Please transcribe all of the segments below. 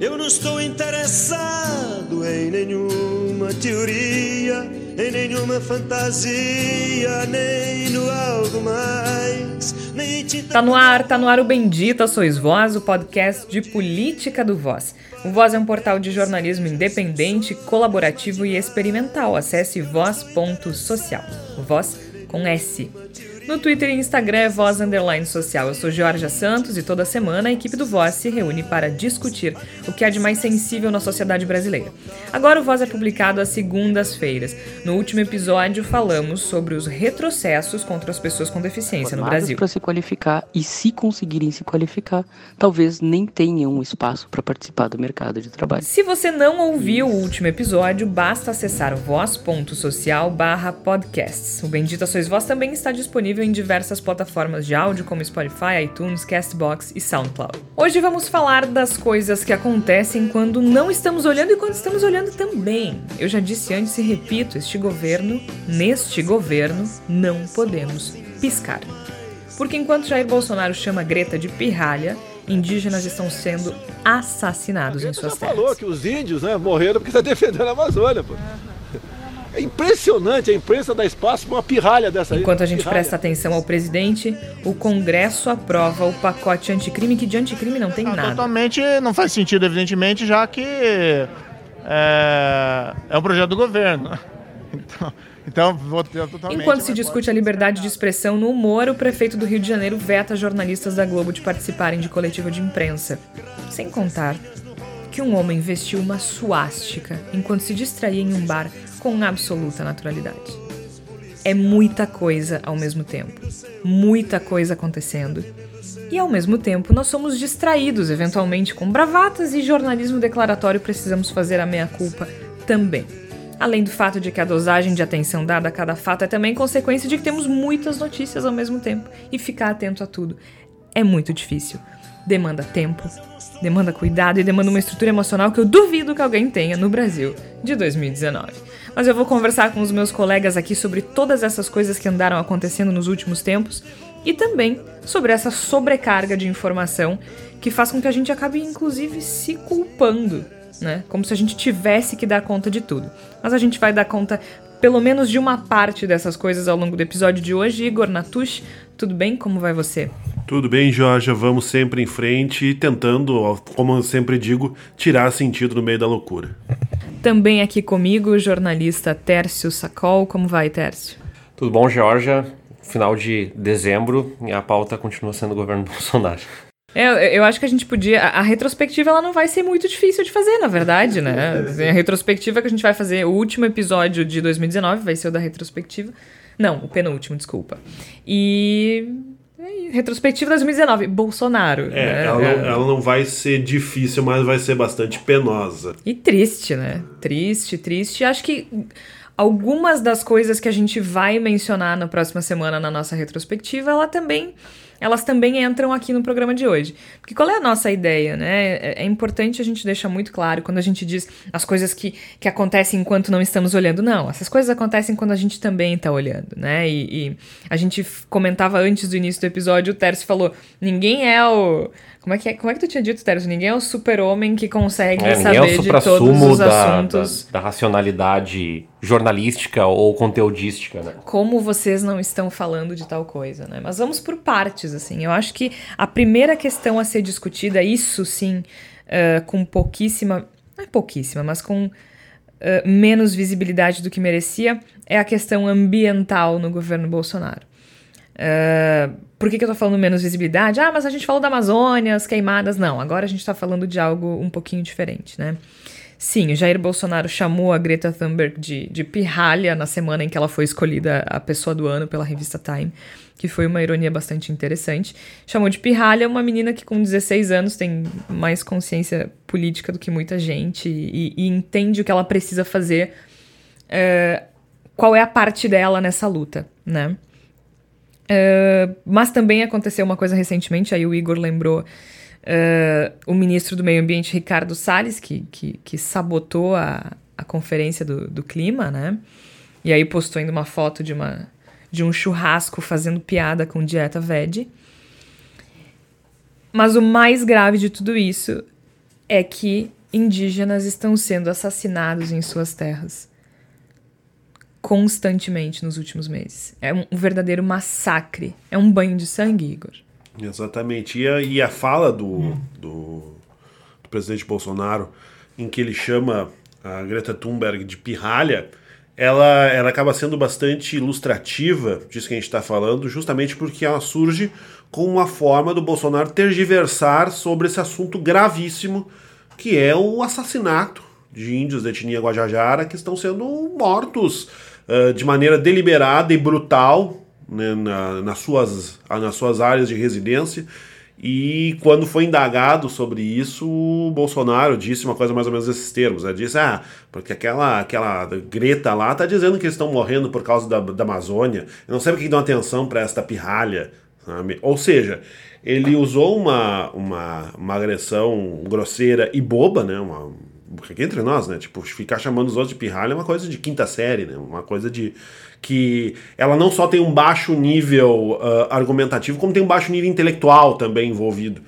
Eu não estou interessado em nenhuma teoria, em nenhuma fantasia, nem no algo mais. Tá no ar, tá no ar o Bendita Sois Voz, o podcast de política do Voz. O Voz é um portal de jornalismo independente, colaborativo e experimental. Acesse voz.social. Voz com S. No Twitter e Instagram é Voz Underline Social. Eu sou Georgia Santos e toda semana a equipe do Voz se reúne para discutir o que há de mais sensível na sociedade brasileira. Agora o Voz é publicado às segundas-feiras. No último episódio falamos sobre os retrocessos contra as pessoas com deficiência no Brasil. Para se qualificar e se conseguirem se qualificar, talvez nem tenham espaço para participar do mercado de trabalho. Se você não ouviu o último episódio, basta acessar voz.social/podcasts. O Bendita Sois Voz também está disponível disponível em diversas plataformas de áudio como Spotify, iTunes, Castbox e SoundCloud. Hoje vamos falar das coisas que acontecem quando não estamos olhando e quando estamos olhando também. Eu já disse antes e repito, este governo, neste governo, não podemos piscar. Porque enquanto Jair Bolsonaro chama Greta de pirralha, indígenas estão sendo assassinados em suas terras. falou que os índios né, morreram porque está defendendo a Amazônia. Pô. É impressionante, a imprensa dá espaço para uma pirralha dessa Enquanto a gente pirralha. presta atenção ao presidente, o Congresso aprova o pacote anticrime, que de anticrime não tem Não, nada. Totalmente não faz sentido, evidentemente, já que é, é um projeto do governo. Então, então vou ter totalmente. Enquanto se discute a liberdade de expressão no humor, o prefeito do Rio de Janeiro veta jornalistas da Globo de participarem de coletiva de imprensa. Sem contar que um homem vestiu uma suástica enquanto se distraía em um bar com absoluta naturalidade. É muita coisa ao mesmo tempo. Muita coisa acontecendo. E ao mesmo tempo nós somos distraídos, eventualmente, com bravatas e jornalismo declaratório precisamos fazer a meia-culpa também. Além do fato de que a dosagem de atenção dada a cada fato é também consequência de que temos muitas notícias ao mesmo tempo e ficar atento a tudo é muito difícil. Demanda tempo, demanda cuidado e demanda uma estrutura emocional que eu duvido que alguém tenha no Brasil de 2019. Mas eu vou conversar com os meus colegas aqui sobre todas essas coisas que andaram acontecendo nos últimos tempos e também sobre essa sobrecarga de informação que faz com que a gente acabe inclusive se culpando, né? Como se a gente tivesse que dar conta de tudo. Mas a gente vai dar conta pelo menos de uma parte dessas coisas ao longo do episódio de hoje. Igor Natush, tudo bem? Como vai você? Tudo bem, Jorge? Vamos sempre em frente e tentando, como eu sempre digo, tirar sentido no meio da loucura. Também aqui comigo, o jornalista Tércio Sacol. Como vai, Tércio? Tudo bom, Georgia? Final de dezembro e a pauta continua sendo o governo Bolsonaro. É, eu, acho que a gente podia. A, a retrospectiva ela não vai ser muito difícil de fazer, na verdade, né? Assim, A retrospectiva que a gente vai fazer, o último episódio de 2019 vai ser o da retrospectiva. Não, o penúltimo, desculpa. E. é, Retrospectiva 2019, Bolsonaro. É, né? ela, não, ela não vai ser difícil, mas vai ser bastante penosa. E triste, né? Triste, triste. Acho que algumas das coisas que a gente vai mencionar na próxima semana na nossa retrospectiva, ela também, elas também entram aqui no programa de hoje. Porque qual é a nossa ideia, né? É, é importante a gente deixar muito claro quando a gente diz as coisas que, que acontecem enquanto não estamos olhando. Não, essas coisas acontecem quando a gente também está olhando, né? E, e a gente comentava antes do início do episódio, o Tércio falou, ninguém é o... Como é que, é, como é que tu tinha dito, Tércio? Ninguém é o super-homem que consegue É, ninguém saber é o de todos os da, da, assuntos. da racionalidade jornalística ou conteudística, né? Como vocês não estão falando de tal coisa, né? Mas vamos por partes, assim. Eu acho que a primeira questão a ser discutida, isso sim, eh, com pouquíssima. Não é pouquíssima, mas com eh, menos visibilidade do que merecia, é a questão ambiental no governo Bolsonaro. Eh, por que, que eu tô falando menos visibilidade? Ah, mas a gente falou da Amazônia, as queimadas. Não, agora a gente tá falando de algo um pouquinho diferente, né? Sim, o Jair Bolsonaro chamou a Greta Thunberg de, de pirralha na semana em que ela foi escolhida a pessoa do ano pela revista Time, que foi uma ironia bastante interessante. Chamou de pirralha uma menina que com 16 anos tem mais consciência política do que muita gente e, e entende o que ela precisa fazer, é, qual é a parte dela nessa luta, né? É, mas também aconteceu uma coisa recentemente, aí o Igor lembrou Uh, o ministro do Meio Ambiente, Ricardo Salles, que, que, que sabotou a, a conferência do, do clima, né? E aí postou ainda uma foto de, uma, de um churrasco fazendo piada com dieta veg. Mas o mais grave de tudo isso é que indígenas estão sendo assassinados em suas terras constantemente nos últimos meses. É um verdadeiro massacre. É um banho de sangue, Igor. Exatamente. E a, e a fala do, do, do, presidente Bolsonaro, em que ele chama a Greta Thunberg de pirralha, ela, ela acaba sendo bastante ilustrativa disso que a gente está falando, justamente porque ela surge com uma forma do Bolsonaro tergiversar sobre esse assunto gravíssimo, que é o assassinato de índios da etnia Guajajara que estão sendo mortos uh, de maneira deliberada e brutal né, na, nas, suas, nas suas áreas de residência. E quando foi indagado sobre isso, o Bolsonaro disse uma coisa mais ou menos desses termos. Né? Disse, ah, porque aquela, aquela Greta lá está dizendo que eles estão morrendo por causa da, da Amazônia. Eu não sei porque dão atenção para esta pirralha. Sabe? Ou seja, ele usou uma, uma, uma agressão grosseira e boba, né? Uma, entre nós, né? Tipo, ficar chamando os outros de pirralha é uma coisa de quinta série, né? Uma coisa de que ela não só tem um baixo nível uh, argumentativo, como tem um baixo nível intelectual também envolvido.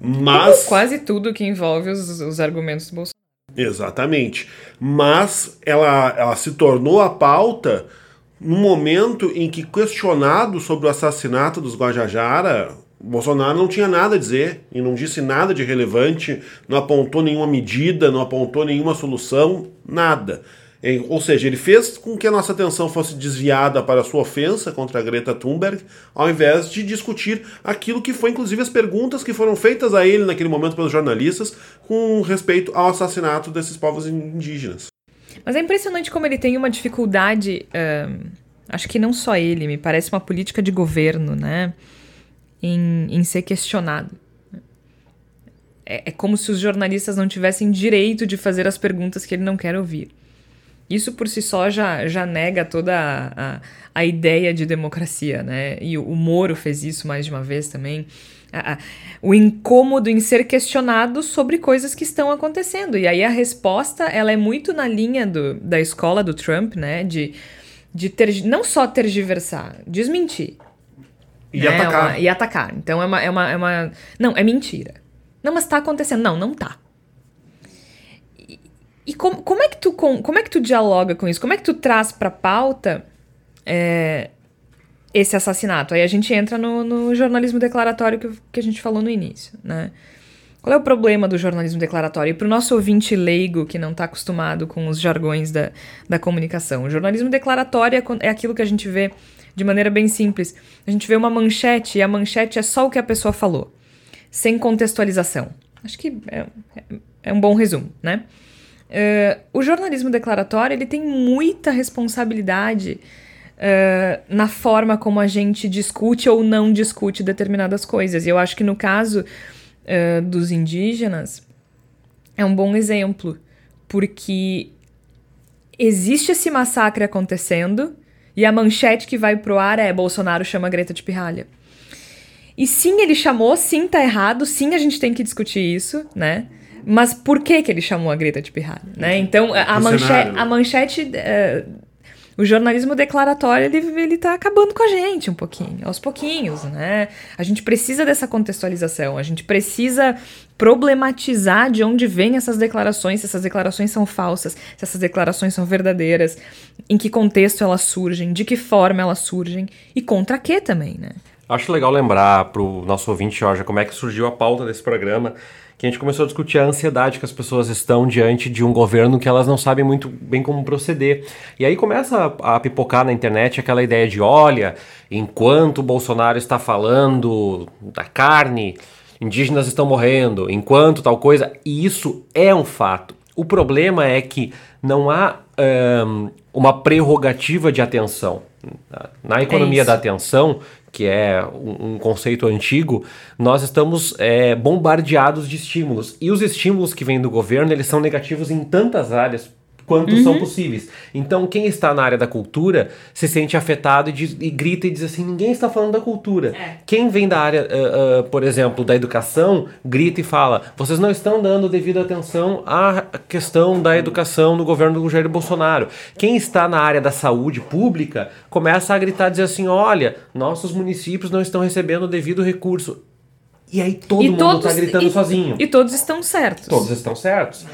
Mas quase tudo que envolve os, os argumentos do Bolsonaro. Exatamente. Mas ela, ela se tornou a pauta no momento em que questionado sobre o assassinato dos Guajajara, Bolsonaro não tinha nada a dizer e não disse nada de relevante, não apontou nenhuma medida, não apontou nenhuma solução, nada. Ou seja, ele fez com que a nossa atenção fosse desviada para a sua ofensa contra a Greta Thunberg, ao invés de discutir aquilo que foi, inclusive, as perguntas que foram feitas a ele naquele momento pelos jornalistas com respeito ao assassinato desses povos indígenas. Mas é impressionante como ele tem uma dificuldade. Acho que não só ele, me parece uma política de governo, né? Em, em ser questionado. É, é como se os jornalistas não tivessem direito de fazer as perguntas que ele não quer ouvir. Isso por si só já, já nega toda a, a, a, ideia de democracia, né? E o, o Moro fez isso mais de uma vez também. A, a, o incômodo em ser questionado sobre coisas que estão acontecendo. E aí a resposta, ela é muito na linha do, da escola do Trump, né? De, de ter, não só tergiversar, desmentir. E né? atacar. Uma, e atacar. Então é uma, é, uma, é uma. Não, é mentira. Não, mas tá acontecendo. Não, não tá. E, e como, como, é que tu, com, como é que tu dialoga com isso? Como é que tu traz pra pauta é, esse assassinato? Aí a gente entra no, no jornalismo declaratório que, que a gente falou no início, né? Qual é o problema do jornalismo declaratório? E para o nosso ouvinte leigo que não está acostumado com os jargões da, da comunicação, o jornalismo declaratório é, é aquilo que a gente vê de maneira bem simples. A gente vê uma manchete e a manchete é só o que a pessoa falou, sem contextualização. Acho que é, é, um bom resumo, né? Uh, o jornalismo declaratório ele tem muita responsabilidade uh, na forma como a gente discute ou não discute determinadas coisas. E eu acho que no caso uh, dos indígenas é um bom exemplo, porque existe esse massacre acontecendo e a manchete que vai pro ar é Bolsonaro chama Greta de pirralha. E sim, ele chamou, sim, tá errado, sim, a gente tem que discutir isso, né? Mas por que que ele chamou a Greta de pirralha, né? Então, a, manchete, a manchete uh, o jornalismo declaratório ele, ele tá acabando com a gente um pouquinho, aos pouquinhos, né? A gente precisa dessa contextualização, a gente precisa problematizar de onde vêm essas declarações, se essas declarações são falsas, se essas declarações são verdadeiras, em que contexto elas surgem, de que forma elas surgem e contra que também, né? Acho legal lembrar para o nosso ouvinte, Jorge, como é que surgiu a pauta desse programa que a gente começou a discutir a ansiedade que as pessoas estão diante de um governo que elas não sabem muito bem como proceder. E aí começa a, a pipocar na internet aquela ideia de: olha, enquanto o Bolsonaro está falando da carne, indígenas estão morrendo, enquanto tal coisa, e isso é um fato. O problema é que não há um, uma prerrogativa de atenção. Na economia é da atenção, que é um, um conceito antigo, nós estamos é, bombardeados de estímulos. E os estímulos que vêm do governo, eles são negativos em tantas áreas quanto uhum. são possíveis. Então, quem está na área da cultura se sente afetado e, diz, e grita e diz assim: ninguém está falando da cultura. É. Quem vem da área, uh, uh, por exemplo, da educação, grita e fala: vocês não estão dando devida atenção à questão da educação no governo do Jair Bolsonaro. Quem está na área da saúde pública começa a gritar e dizer assim: olha, nossos municípios não estão recebendo o devido recurso E aí todo E mundo todos- tá gritando e- sozinho. E todos estão certos. Todos estão certos.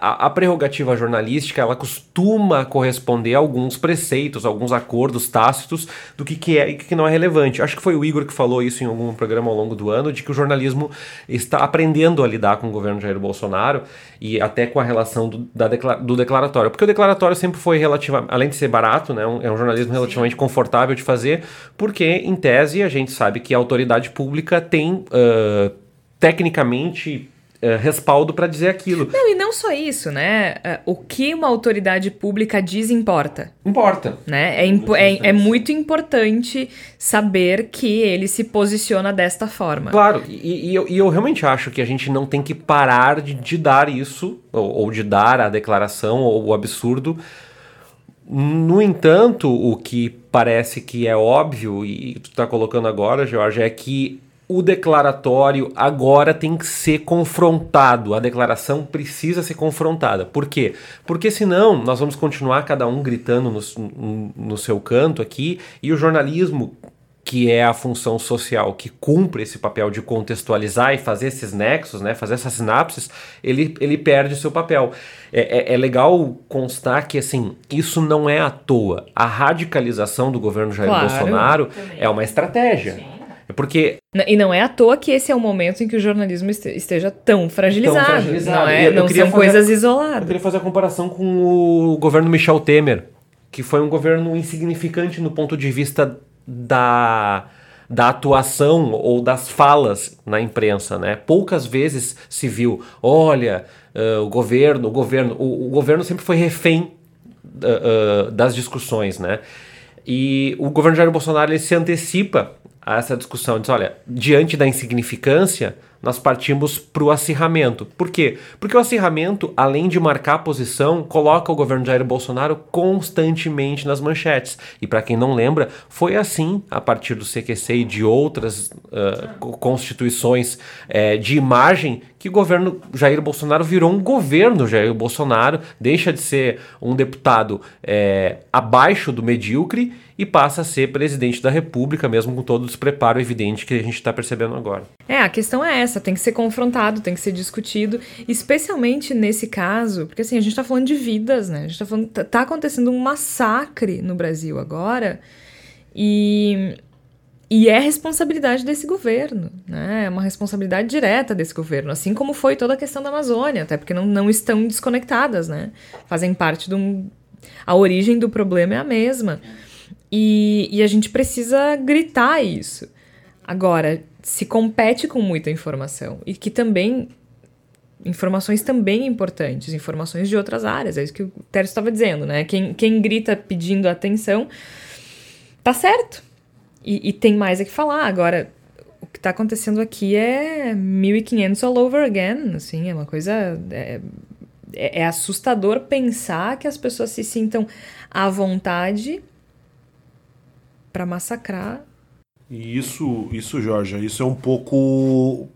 A, a prerrogativa jornalística, ela costuma corresponder a alguns preceitos, alguns acordos tácitos do que, que é e que não é relevante. Acho que foi o Igor que falou isso em algum programa ao longo do ano, de que o jornalismo está aprendendo a lidar com o governo Jair Bolsonaro e até com a relação do, da decla- do declaratório. Porque o declaratório sempre foi relativa, além de ser barato, né, um- é um jornalismo relativamente confortável de fazer, porque, em tese, a gente sabe que a autoridade pública tem, ah, tecnicamente, ah, respaldo para dizer aquilo. Não, e não só isso, né? É, O que uma autoridade pública diz importa. Importa. Né? É, impo- é, é muito importante saber que ele se posiciona desta forma. Claro, e, e eu, e eu realmente acho que a gente não tem que parar de, de dar isso, ou, ou de dar a declaração, ou o absurdo. No entanto, o que parece que é óbvio, e tu está colocando agora, Jorge, é que o declaratório agora tem que ser confrontado. A declaração precisa ser confrontada. Por quê? Porque senão nós vamos continuar cada um gritando no, no seu canto aqui e o jornalismo que é a função social que cumpre esse papel de contextualizar e fazer esses nexos, né, fazer essas sinapses, ele, ele perde o seu papel. É, é, é legal constar que assim isso não é à toa. A radicalização do governo Jair Claro. Bolsonaro é uma estratégia. É porque E não é à toa que esse é o momento em que o jornalismo este- esteja tão fragilizado. Tão fragilizado. Não, é, Eu- eu não queria são fazer- coisas Eu isoladas. queria fazer a comparação com o governo Michel Temer, que foi um governo insignificante no ponto de vista da, da atuação ou das falas na imprensa, né? Poucas vezes se viu, olha, ah, o governo, o governo, o, o governo sempre foi refém ah, ah, das discussões, né? E o governo Jair Bolsonaro ele se antecipa a essa discussão, diz, olha, diante da insignificância, nós partimos para o acirramento. Por quê? Porque o acirramento, além de marcar posição, coloca o governo Jair Bolsonaro constantemente nas manchetes. E para quem não lembra, foi assim, a partir do CQC e de outras co- constituições eh, de imagem, que o governo Jair Bolsonaro virou um governo Jair Bolsonaro, deixa de ser um deputado eh, abaixo do medíocre e passa a ser presidente da República, mesmo com todo o despreparo evidente que a gente está percebendo agora. É, a questão é essa, tem que ser confrontado, tem que ser discutido, especialmente nesse caso, porque assim, a gente tá falando de vidas, né? A gente tá falando, tá- tá acontecendo um massacre no Brasil agora, e, e é responsabilidade desse governo, né? É uma responsabilidade direta desse governo, assim como foi toda a questão da Amazônia, até porque não, não estão desconectadas, né? Fazem parte de um... A origem do problema é a mesma. E, e a gente precisa gritar isso. Agora, se compete com muita informação e que também informações também importantes, informações de outras áreas, é isso que o Tércio estava dizendo, né? Quem, quem grita pedindo atenção tá certo. E, e tem mais a que falar. Agora, o que tá acontecendo aqui é 1500 all over again, assim, é uma coisa é, é, é assustador pensar que as pessoas se sintam à vontade para massacrar E isso, isso, Jorge, isso é um pouco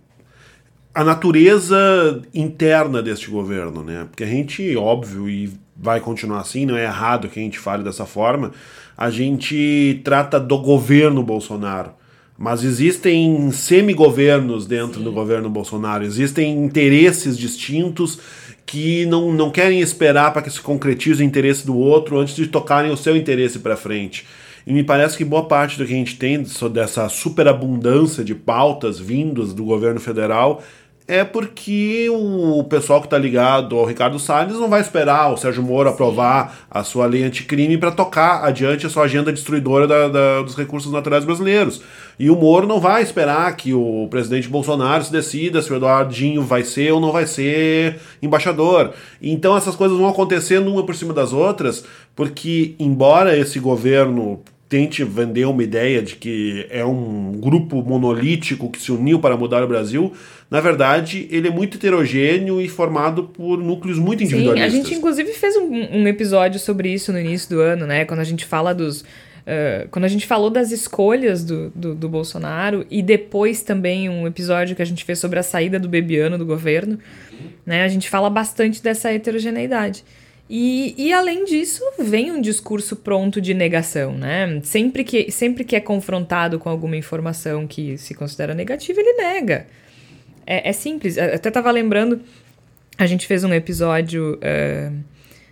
a natureza interna deste governo, né? Porque a gente, óbvio, e vai continuar assim, não é errado que a gente fale dessa forma, a gente trata do governo Bolsonaro. Mas existem semigovernos dentro do governo Bolsonaro, existem interesses distintos que não, não querem esperar para que se concretize o interesse do outro antes de tocarem o seu interesse para frente. E me parece que boa parte do que a gente tem dessa superabundância de pautas vindas do governo federal é porque o pessoal que está ligado ao Ricardo Salles não vai esperar o Sérgio Moro aprovar a sua lei anticrime para tocar adiante a sua agenda destruidora da- da- dos recursos naturais brasileiros. E o Moro não vai esperar que o presidente Bolsonaro se decida se o Eduardinho vai ser ou não vai ser embaixador. Então essas coisas vão acontecendo uma por cima das outras, porque embora esse governo tente vender uma ideia de que é um grupo monolítico que se uniu para mudar o Brasil, na verdade ele é muito heterogêneo e formado por núcleos muito Sim, individualistas. a gente inclusive fez um, um episódio sobre isso no início do ano, né? Quando a gente fala dos. eh, quando a gente falou das escolhas do, do, do Bolsonaro e depois também um episódio que a gente fez sobre a saída do Bebiano do governo, né? A gente fala bastante dessa heterogeneidade. E, e, além disso, vem um discurso pronto de negação, né? Sempre que, sempre que é confrontado com alguma informação que se considera negativa, ele nega. É, é simples. Eu até estava lembrando, a gente fez um episódio uh,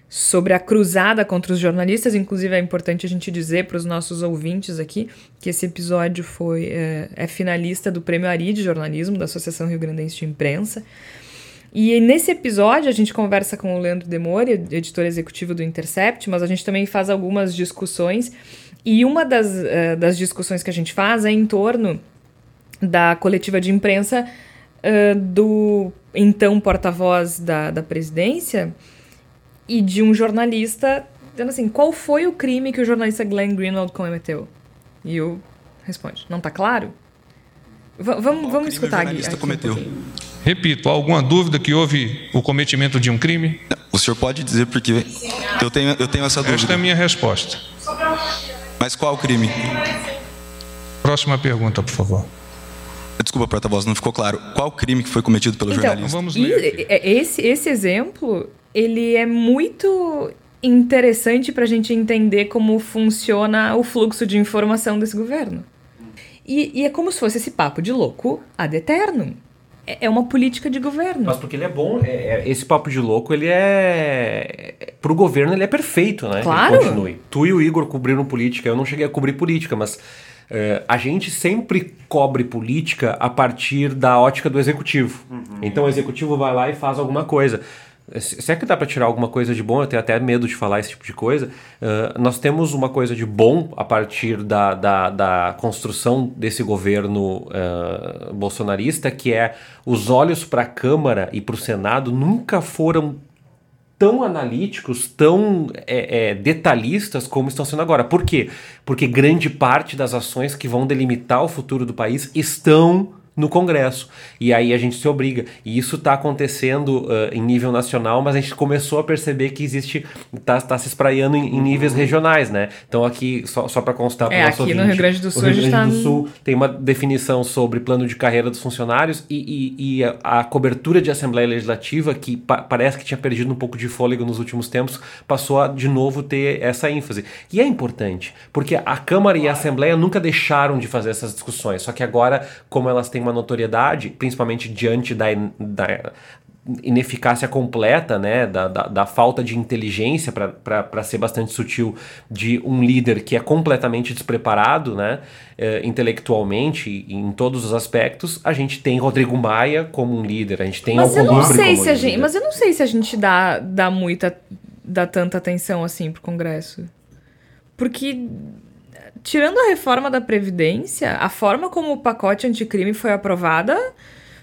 sobre a cruzada contra os jornalistas, inclusive é importante a gente dizer para os nossos ouvintes aqui que esse episódio foi uh, é finalista do Prêmio Ari de Jornalismo da Associação Rio Grandense de Imprensa. E nesse episódio a gente conversa com o Leandro Demore, editor executivo do Intercept, mas a gente também faz algumas discussões. E uma das, uh, das discussões que a gente faz é em torno da coletiva de imprensa uh, do então porta-voz da, da presidência e de um jornalista dizendo assim: qual foi o crime que o jornalista Glenn Greenwald cometeu? E o responde: não tá claro? V vamos, vamos escutar o jornalista aqui, cometeu. Um Repito, há alguma dúvida que houve o cometimento de um crime? O senhor pode dizer porque eu tenho, eu tenho essa dúvida. Esta é a minha resposta. Mas qual o crime? Próxima pergunta, por favor. Desculpa, porta-voz, não ficou claro. Qual o crime que foi cometido pelo então, jornalista? Vamos ler. É, esse, esse exemplo, ele é muito interessante para a gente entender como funciona o fluxo de informação desse governo. E, e, é como se fosse esse papo de louco ad eternum. É, é uma política de governo. Mas porque ele é bom, é, é, esse papo de louco, ele é. Pro governo, ele é perfeito, né? Claro. Que continue. Tu e o Igor cobriram política, eu não cheguei a cobrir política, mas. É, a gente sempre cobre política a partir da ótica do executivo. Uhum. Então o executivo vai lá e faz alguma coisa. Se é que dá para tirar alguma coisa de bom, eu tenho até medo de falar esse tipo de coisa. Uh, nós temos uma coisa de bom a partir da, da, da construção desse governo uh, bolsonarista, que é os olhos para a Câmara e para o Senado nunca foram tão analíticos, tão é, é, detalhistas como estão sendo agora. Por quê? Porque grande parte das ações que vão delimitar o futuro do país estão no Congresso. E aí a gente se obriga. E isso está acontecendo uh, em nível nacional, mas a gente começou a perceber que existe. está tá se espraiando em, em, níveis uhum. regionais, né? Então aqui, só, só para constar para é, aqui ouvinte, no Rio Grande do Sul, o Rio Grande tá... do Sul tem uma definição sobre plano de carreira dos funcionários e, e, e a, a, cobertura de Assembleia Legislativa, que pa parece que tinha perdido um pouco de fôlego nos últimos tempos, passou a de novo ter essa ênfase. E é importante, porque a Câmara e a Assembleia nunca deixaram de fazer essas discussões, só que agora, como elas têm uma notoriedade, principalmente diante da, da ineficácia completa, né, da, da, da falta de inteligência, para ser bastante sutil, de um líder que é completamente despreparado, né, eh, intelectualmente, em todos os aspectos, a gente tem Rodrigo Maia como um líder, a gente tem mas eu não sei se a gente, Mas eu não sei se a gente dá, dá muita, dá tanta atenção assim pro Congresso. Porque tirando a reforma da Previdência, a forma como o pacote anticrime foi aprovada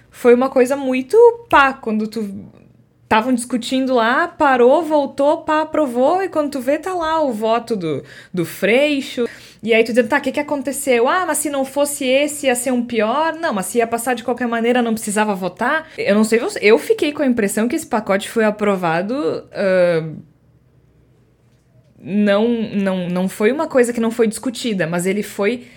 foi uma coisa muito pá, quando tu estavam discutindo lá, parou, voltou, pá, aprovou, e quando tu vê, tá lá o voto do, do Freixo. E aí tu dizendo, tá, o que, que aconteceu? Ah, mas se não fosse esse, ia ser um pior. Não, mas se ia passar de qualquer maneira, não precisava votar. Eu não sei, eu fiquei com a impressão que esse pacote foi aprovado. Uh, não, não, não foi uma coisa que não foi discutida, mas ele foi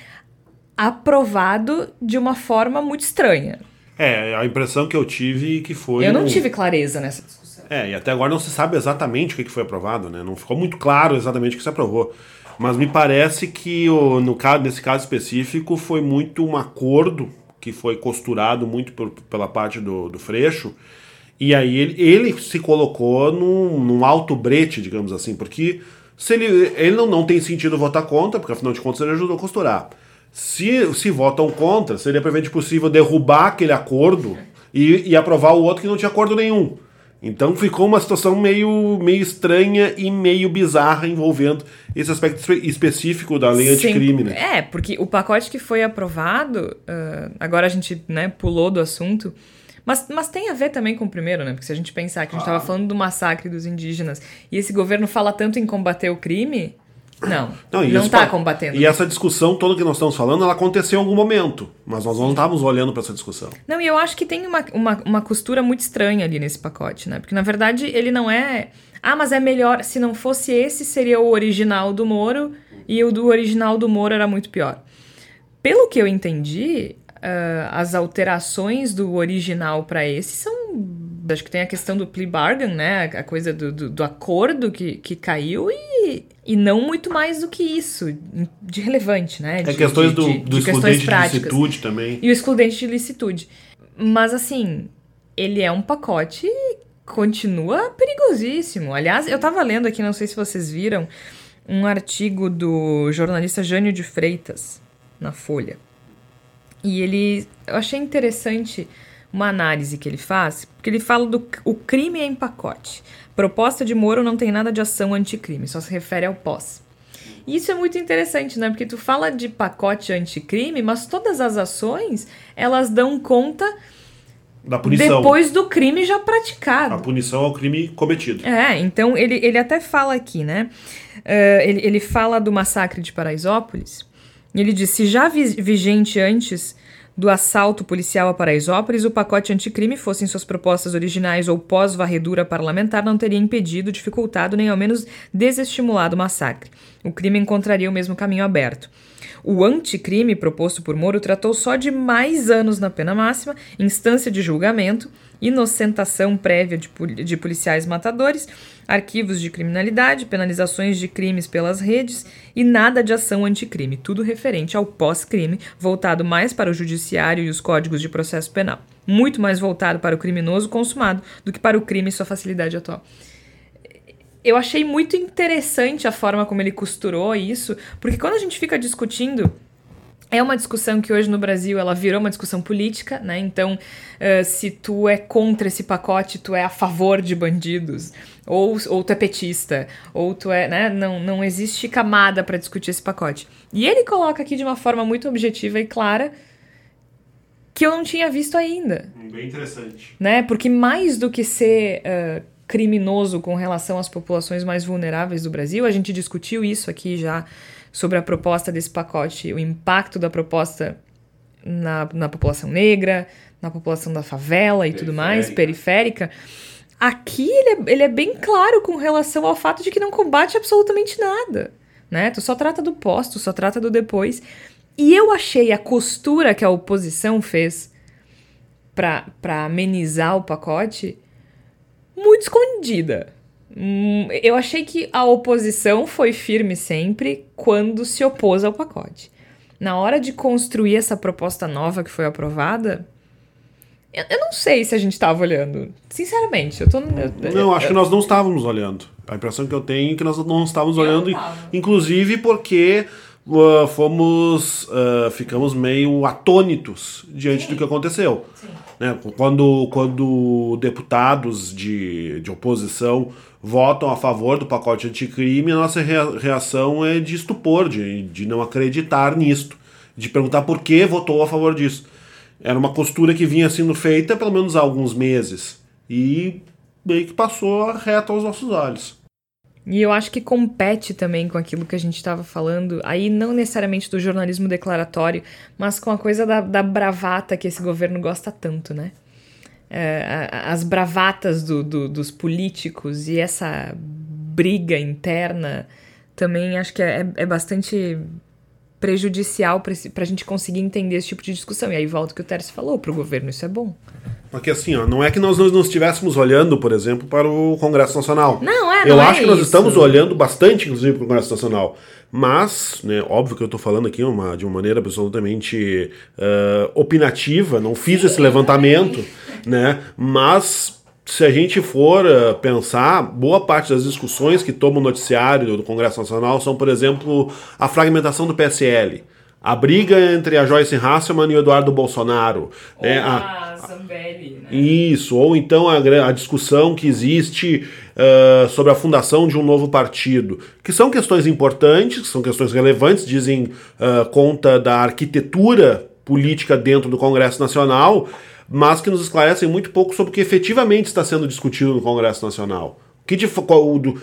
aprovado de uma forma muito estranha. É, a impressão que eu tive que foi. Eu não um... tive clareza nessa discussão. É, e até agora não se sabe exatamente o que foi aprovado, né? Não ficou muito claro exatamente o que se aprovou. Mas me parece que o, no caso, nesse caso específico foi muito um acordo que foi costurado muito por, pela parte do, do Freixo. E aí ele, ele se colocou num, num alto brete, digamos assim, porque se ele, ele não, não tem sentido votar contra, porque afinal de contas ele ajudou a costurar. Se, se votam contra, seria perfeitamente possível derrubar aquele acordo e, e aprovar o outro que não tinha acordo nenhum. Então ficou uma situação meio, meio estranha e meio bizarra envolvendo esse aspecto específico da lei anticrime. Né? É, porque o pacote que foi aprovado, uh, agora a gente né, pulou do assunto, mas, mas tem a ver também com o primeiro, né? Porque se a gente pensar que a gente estava falando do massacre dos indígenas e esse governo fala tanto em combater o crime, não, não, não está combatendo. E essa discussão toda que nós estamos falando, ela aconteceu em algum momento, mas nós não estávamos olhando para essa discussão. Não, e eu acho que tem uma, uma, uma costura muito estranha ali nesse pacote, né? Porque na verdade ele não é. Ah, mas é melhor. Se não fosse esse, seria o original do Moro e o do original do Moro era muito pior. Pelo que eu entendi, uh, as alterações do original para esse são Acho que tem a questão do plea bargain, né? A coisa do, do, do acordo que, que caiu e, e não muito mais do que isso de relevante, né? De, é questões de, do, de, do de excludente de licitude também. E o excludente de licitude. Mas assim, ele é um pacote continua perigosíssimo. Aliás, eu tava lendo aqui, não sei se vocês viram, um artigo do jornalista Jânio de Freitas na Folha. E ele, eu achei interessante uma análise que ele faz, porque ele fala do o crime é em pacote. Proposta de Moro não tem nada de ação anticrime, só se refere ao pós. E isso é muito interessante, né? Porque tu fala de pacote anticrime, mas todas as ações, elas dão conta da punição. Depois do crime já praticado. A punição ao crime cometido. É, então ele, ele até fala aqui, né? Uh, ele, ele fala do massacre de Paraisópolis. Ele diz: se já vi vigente antes do assalto policial a Paraisópolis, o pacote anticrime, fossem suas propostas originais ou pós-varredura parlamentar, não teria impedido, dificultado nem ao menos desestimulado o massacre. O crime encontraria o mesmo caminho aberto. O anticrime proposto por Moro tratou só de mais anos na pena máxima, instância de julgamento, inocentação prévia de, de policiais matadores, arquivos de criminalidade, penalizações de crimes pelas redes e nada de ação anticrime, tudo referente ao pós-crime, voltado mais para o judiciário e os códigos de processo penal, muito mais voltado para o criminoso consumado do que para o crime e sua facilidade atual eu achei muito interessante a forma como ele costurou isso, porque quando a gente fica discutindo é uma discussão que hoje no Brasil ela virou uma discussão política, né? Então, uh, se tu é contra esse pacote, tu é a favor de bandidos, ou, ou tu é petista, ou tu é, né? Não, não existe camada para discutir esse pacote. E ele coloca aqui de uma forma muito objetiva e clara que eu não tinha visto ainda. Bem interessante. Né? Porque mais do que ser uh, criminoso com relação às populações mais vulneráveis do Brasil. A gente discutiu isso aqui já sobre a proposta desse pacote, o impacto da proposta na, na população negra, na população da favela e periférica. tudo mais, periférica. Aqui ele é, ele é bem claro com relação ao fato de que não combate absolutamente nada. Né? Tu só trata do pós, tu só trata do depois. E eu achei a costura que a oposição fez para amenizar o pacote muito escondida. Hum, eu achei que a oposição foi firme sempre quando se opôs ao pacote. Na hora de construir essa proposta nova que foi aprovada, eu, eu não sei se a gente estava olhando. Sinceramente, eu tô. Eu, não, acho que nós não estávamos olhando. A impressão que eu tenho é que nós não estávamos olhando, inclusive porque uh, fomos. Uh, ficamos meio atônitos diante Sim. do que aconteceu. Sim. Né? Quando, quando deputados de, de oposição votam a favor do pacote anticrime, a nossa reação é de estupor, de, de não acreditar nisto, de perguntar por que votou a favor disso. Era uma costura que vinha sendo feita pelo menos há alguns meses e meio que passou reto aos nossos olhos. E eu acho que compete também com aquilo que a gente estava falando, aí não necessariamente do jornalismo declaratório, mas com a coisa da, da bravata que esse governo gosta tanto, né? É, as bravatas do, do, dos políticos e essa briga interna também acho que é, é bastante prejudicial para a gente conseguir entender esse tipo de discussão. E aí volta o que o Tércio falou, para o governo isso é bom. Porque assim, ó, não é que nós não estivéssemos olhando, por exemplo, para o Congresso Nacional. Não, é, Eu não acho é que nós isso. estamos olhando bastante, inclusive, para o Congresso Nacional. Mas, né, óbvio que eu estou falando aqui uma, de uma maneira absolutamente uh, opinativa, não fiz esse levantamento, né? Mas se a gente for uh, pensar, boa parte das discussões que tomam o noticiário do Congresso Nacional são, por exemplo, a fragmentação do PSL. A briga entre a Joyce Hasselman e o Eduardo Bolsonaro. Ou né? a, a Zambelli, né? Isso, ou então a, a discussão que existe uh, sobre a fundação de um novo partido. Que são questões importantes, são questões relevantes, dizem uh, conta da arquitetura política dentro do Congresso Nacional, mas que nos esclarecem muito pouco sobre o que efetivamente está sendo discutido no Congresso Nacional. Que de, qual, do,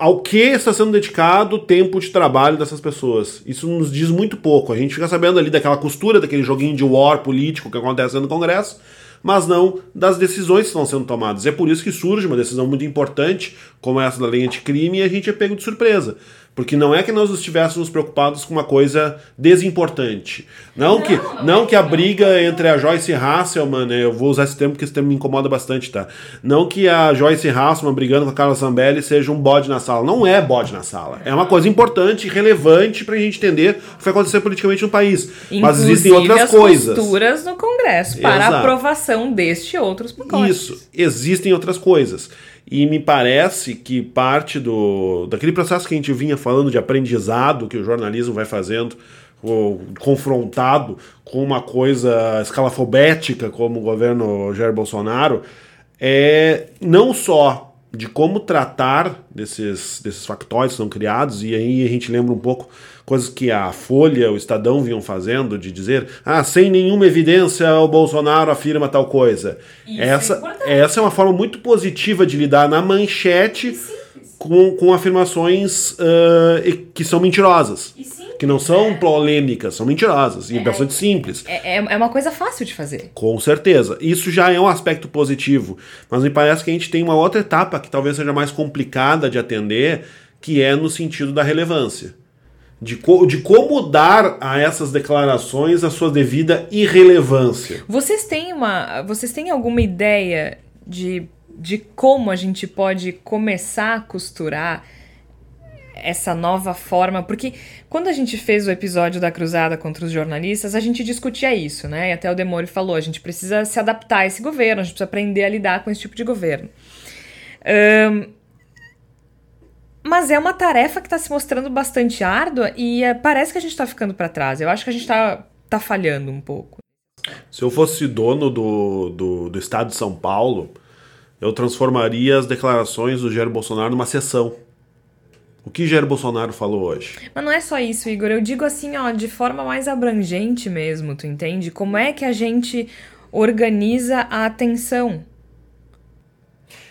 ao que está sendo dedicado o tempo de trabalho dessas pessoas. Isso nos diz muito pouco. A gente fica sabendo ali daquela costura, daquele joguinho de war político que acontece no Congresso, mas não das decisões que estão sendo tomadas. É por isso que surge uma decisão muito importante, como essa da lei anticrime, e a gente é pego de surpresa. Porque não é que nós estivéssemos preocupados com uma coisa desimportante. Não, não que, não, não que a briga entre a Joyce Hasselman, né, eu vou usar esse termo porque esse termo me incomoda bastante, tá? Não que a Joyce Hasselman brigando com a Carla Zambelli seja um bode na sala. Não é bode na sala. É uma coisa importante, relevante pra gente entender o que vai acontecer politicamente no país. Inclusive, Mas existem outras as coisas. posturas no Congresso para Exato. aprovação deste e outros pacotes. Isso. Existem outras coisas. E me parece que parte do daquele processo que a gente vinha falando de aprendizado que o jornalismo vai fazendo, ou, confrontado com uma coisa escalafobética como o governo Jair Bolsonaro, é não só de como tratar desses, desses factóides que são criados, e aí a gente lembra um pouco coisas que a Folha, o Estadão vinham fazendo, de dizer, ah, sem nenhuma evidência o Bolsonaro afirma tal coisa. Isso é essa, é essa é uma forma muito positiva de lidar na manchete com, com afirmações uh, que são mentirosas. Que não são é. polêmicas, são mentirosas e é, bastante simples. É, é, é uma coisa fácil de fazer. Com certeza. Isso já é um aspecto positivo. Mas me parece que a gente tem uma outra etapa que talvez seja mais complicada de atender, que é no sentido da relevância de, co de como dar a essas declarações a sua devida irrelevância. Vocês têm uma, vocês têm alguma ideia de, de como a gente pode começar a costurar essa nova forma? Porque quando a gente fez o episódio da cruzada contra os jornalistas, a gente discutia isso, né? E até o Demore falou, a gente precisa se adaptar a esse governo, a gente precisa aprender a lidar com esse tipo de governo. Um, mas é uma tarefa que está se mostrando bastante árdua e é, parece que a gente está ficando para trás. Eu acho que a gente está tá falhando um pouco. Se eu fosse dono do, do, do estado de São Paulo, eu transformaria as declarações do Jair Bolsonaro numa sessão. O que Jair Bolsonaro falou hoje? Mas não é só isso, Igor. Eu digo assim, ó, de forma mais abrangente mesmo, tu entende? Como é que a gente organiza a atenção?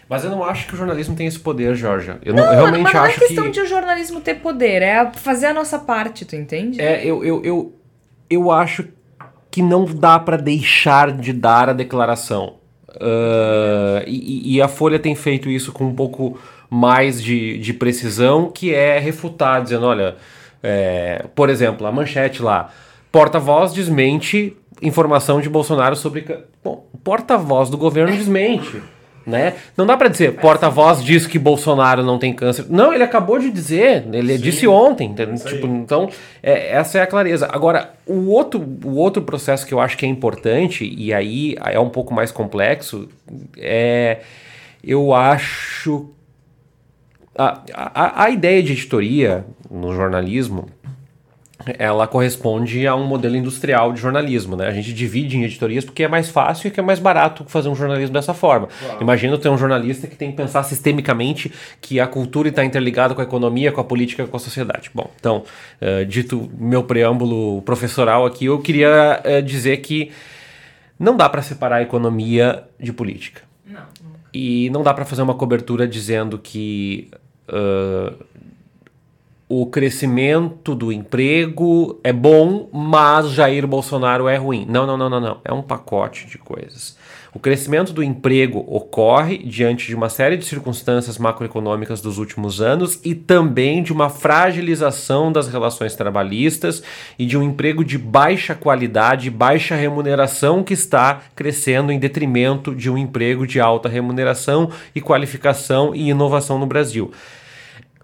Mas eu não acho que o jornalismo tem esse poder, Jorge. Eu, não, não, eu realmente mas não é acho questão que... de o jornalismo ter poder, é fazer a nossa parte, tu entende? É, eu, eu, eu, eu acho que não dá para deixar de dar a declaração. Uh, e, e, a Folha tem feito isso com um pouco mais de, de precisão, que é refutar, dizendo, olha, é, por exemplo, a manchete lá, porta-voz desmente informação de Bolsonaro sobre... Bom, porta-voz do governo desmente né? Não dá para dizer, porta-voz diz que Bolsonaro não tem câncer. Não, ele acabou de dizer, ele Sim, disse ontem. Tipo, então, é, essa é a clareza. Agora, o outro, o outro processo que eu acho que é importante, e aí é um pouco mais complexo, é. Eu acho. A, a, a ideia de editoria no jornalismo ela corresponde a um modelo industrial de jornalismo, né? A gente divide em editorias porque é mais fácil e que é mais barato fazer um jornalismo dessa forma. Claro. Imagina ter um jornalista que tem que pensar sistemicamente que a cultura está interligada com a economia, com a política, com a sociedade. Bom, então, uh, dito meu preâmbulo professoral aqui, eu queria uh, dizer que não dá para separar a economia de política. Não. E não dá para fazer uma cobertura dizendo que uh, o crescimento do emprego é bom, mas Jair Bolsonaro é ruim. Não, não, não, não, não. É um pacote de coisas. O crescimento do emprego ocorre diante de uma série de circunstâncias macroeconômicas dos últimos anos e também de uma fragilização das relações trabalhistas e de um emprego de baixa qualidade, baixa remuneração que está crescendo em detrimento de um emprego de alta remuneração e qualificação e inovação no Brasil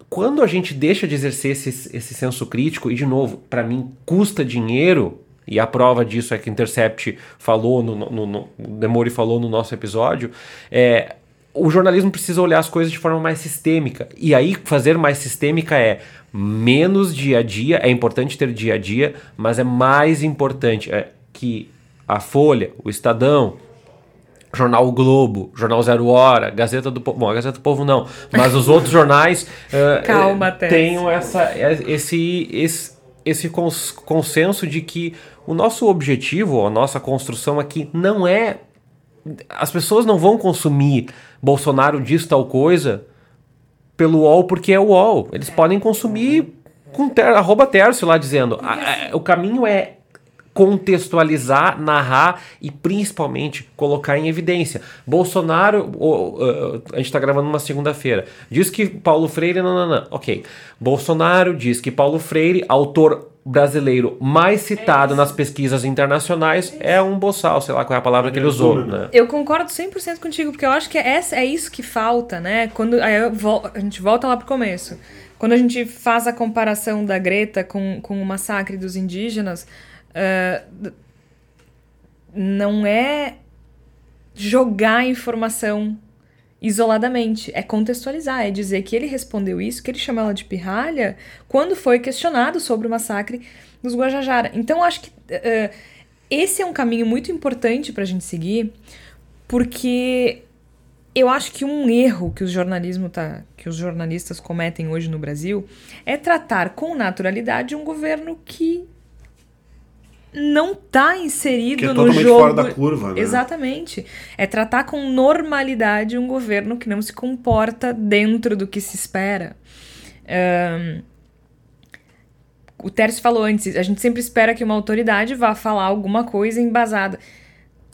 quando a gente deixa de exercer esse, esse senso crítico, e de novo, para mim, custa dinheiro, e a prova disso é que Intercept falou, no, no, no Demori falou no nosso episódio, é, o jornalismo precisa olhar as coisas de forma mais sistêmica. E aí, fazer mais sistêmica é menos dia a dia, é importante ter dia a dia, mas é mais importante é que a Folha, o Estadão, Jornal o Globo, Jornal Zero Hora, Gazeta do Povo. Bom, a Gazeta do Povo não, mas os outros jornais uh, Calma, tenham essa, esse, esse, esse consenso de que o nosso objetivo, a nossa construção aqui não é. As pessoas não vão consumir Bolsonaro diz tal coisa pelo UOL porque é o UOL. Eles podem consumir com ter, arroba terço lá dizendo. A, a, o caminho é contextualizar, narrar e principalmente colocar em evidência. Bolsonaro, o, o, a gente está gravando uma segunda-feira, diz que Paulo Freire, não, não, não. Ok. Bolsonaro diz que Paulo Freire, autor brasileiro mais citado nas pesquisas internacionais, é um boçal, sei lá qual é a palavra que ele usou. Né? Eu concordo 100% contigo, porque eu acho que é, é isso que falta, né? Quando aí a gente volta lá pro começo. Quando a gente faz a comparação da Greta com, com o massacre dos indígenas, uh, não é jogar informação isoladamente, é contextualizar, é dizer que ele respondeu isso, que ele chamou ela de pirralha, quando foi questionado sobre o massacre dos Guajajara. Então, acho que uh, esse é um caminho muito importante para a gente seguir, porque eu acho que um erro que, o jornalismo tá, que os jornalistas cometem hoje no Brasil é tratar com naturalidade um governo que não está inserido que é no jogo. fora da curva, né? Exatamente. É tratar com normalidade um governo que não se comporta dentro do que se espera. Um, o Tércio falou antes, a gente sempre espera que uma autoridade vá falar alguma coisa embasada.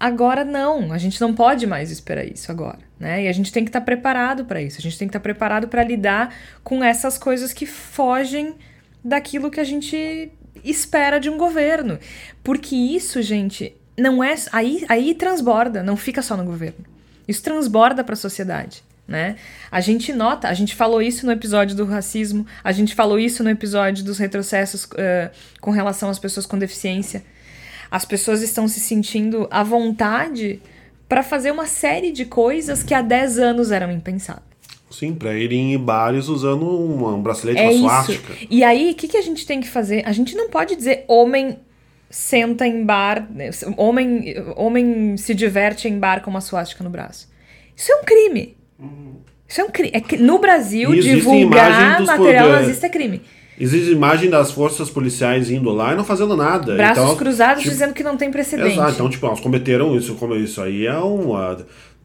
Agora não, a gente não pode mais esperar isso agora, né? E a gente tem que estar tá preparado para isso. A gente tem que estar tá preparado para lidar com essas coisas que fogem daquilo que a gente espera de um governo. Porque isso, gente, não é aí aí transborda, não fica só no governo. Isso transborda para a sociedade. Né? A gente nota, a gente falou isso no episódio do racismo, a gente falou isso no episódio dos retrocessos uh, com relação às pessoas com deficiência. As pessoas estão se sentindo à vontade para fazer uma série de coisas que há 10 anos eram impensáveis. Sim, para irem em bares usando um, um bracelete, é uma suástica. E aí, o que, que a gente tem que fazer? A gente não pode dizer homem senta em bar, homem, homem se diverte em bar com uma suástica no braço. Isso é um crime. Uhum. Isso é um crime. É, no Brasil, divulgar material nazista é crime. Existe imagem das forças policiais indo lá e não fazendo nada. Braços então, cruzados tipo, dizendo que não tem precedente. Exato, então, tipo, elas cometeram isso, como isso aí é um.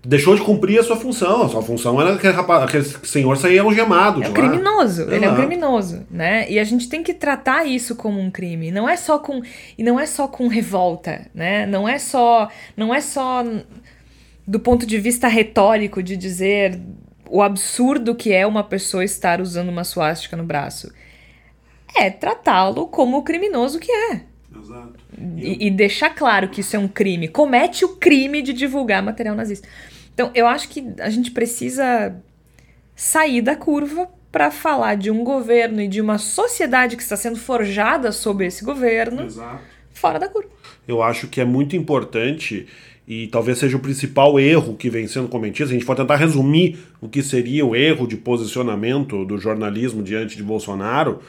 Deixou de cumprir a sua função. A sua função era aquele, rapaz, aquele senhor sair algemado. É um criminoso. Ele é um criminoso, né? E a gente tem que tratar isso como um crime. Não é só com e não é só com revolta, né? Não é só não é só do ponto de vista retórico de dizer o absurdo que é uma pessoa estar usando uma suástica no braço é tratá-lo como o criminoso que é. Exato. E, e, deixar claro que isso é um crime. Comete o crime de divulgar material nazista. Então, eu acho que a gente precisa sair da curva para falar de um governo e de uma sociedade que está sendo forjada sob esse governo Exato. fora da curva. Eu acho que é muito importante e talvez seja o principal erro que vem sendo cometido. Se a gente for tentar resumir o que seria o erro de posicionamento do jornalismo diante de Bolsonaro,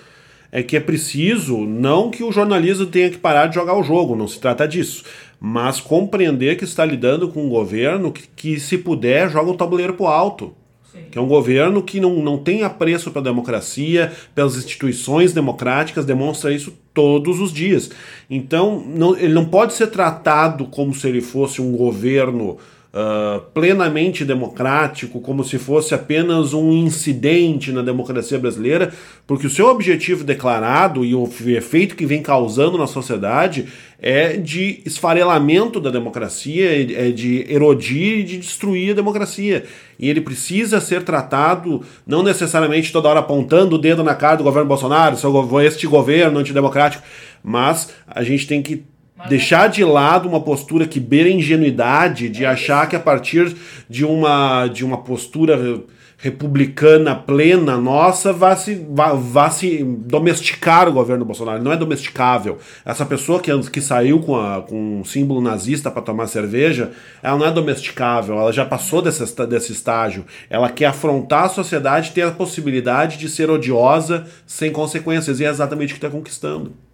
é que é preciso, não que o jornalismo tenha que parar de jogar o jogo, não se trata disso, mas compreender que está lidando com um governo que, que se puder, joga o tabuleiro para o alto. Sim. Que é um governo que não, não tem apreço pela democracia, pelas instituições democráticas, demonstra isso todos os dias. Então, não, ele não pode ser tratado como se ele fosse um governo uh, plenamente democrático, como se fosse apenas um incidente na democracia brasileira, porque o seu objetivo declarado e o efeito que vem causando na sociedade é de esfarelamento da democracia, é de erodir e de destruir a democracia. E ele precisa ser tratado, não necessariamente toda hora apontando o dedo na cara do governo Bolsonaro, este governo antidemocrático, mas a gente tem que Deixar de lado uma postura que beira ingenuidade de achar que a partir de uma, de uma postura republicana plena nossa vá se, vá, vá se domesticar o governo Bolsonaro. Não é domesticável. Essa pessoa que, que saiu com, a, com um símbolo nazista para tomar cerveja, ela não é domesticável. Ela já passou desse, desse estágio. Ela quer afrontar a sociedade e ter a possibilidade de ser odiosa sem consequências. E é exatamente o que está conquistando.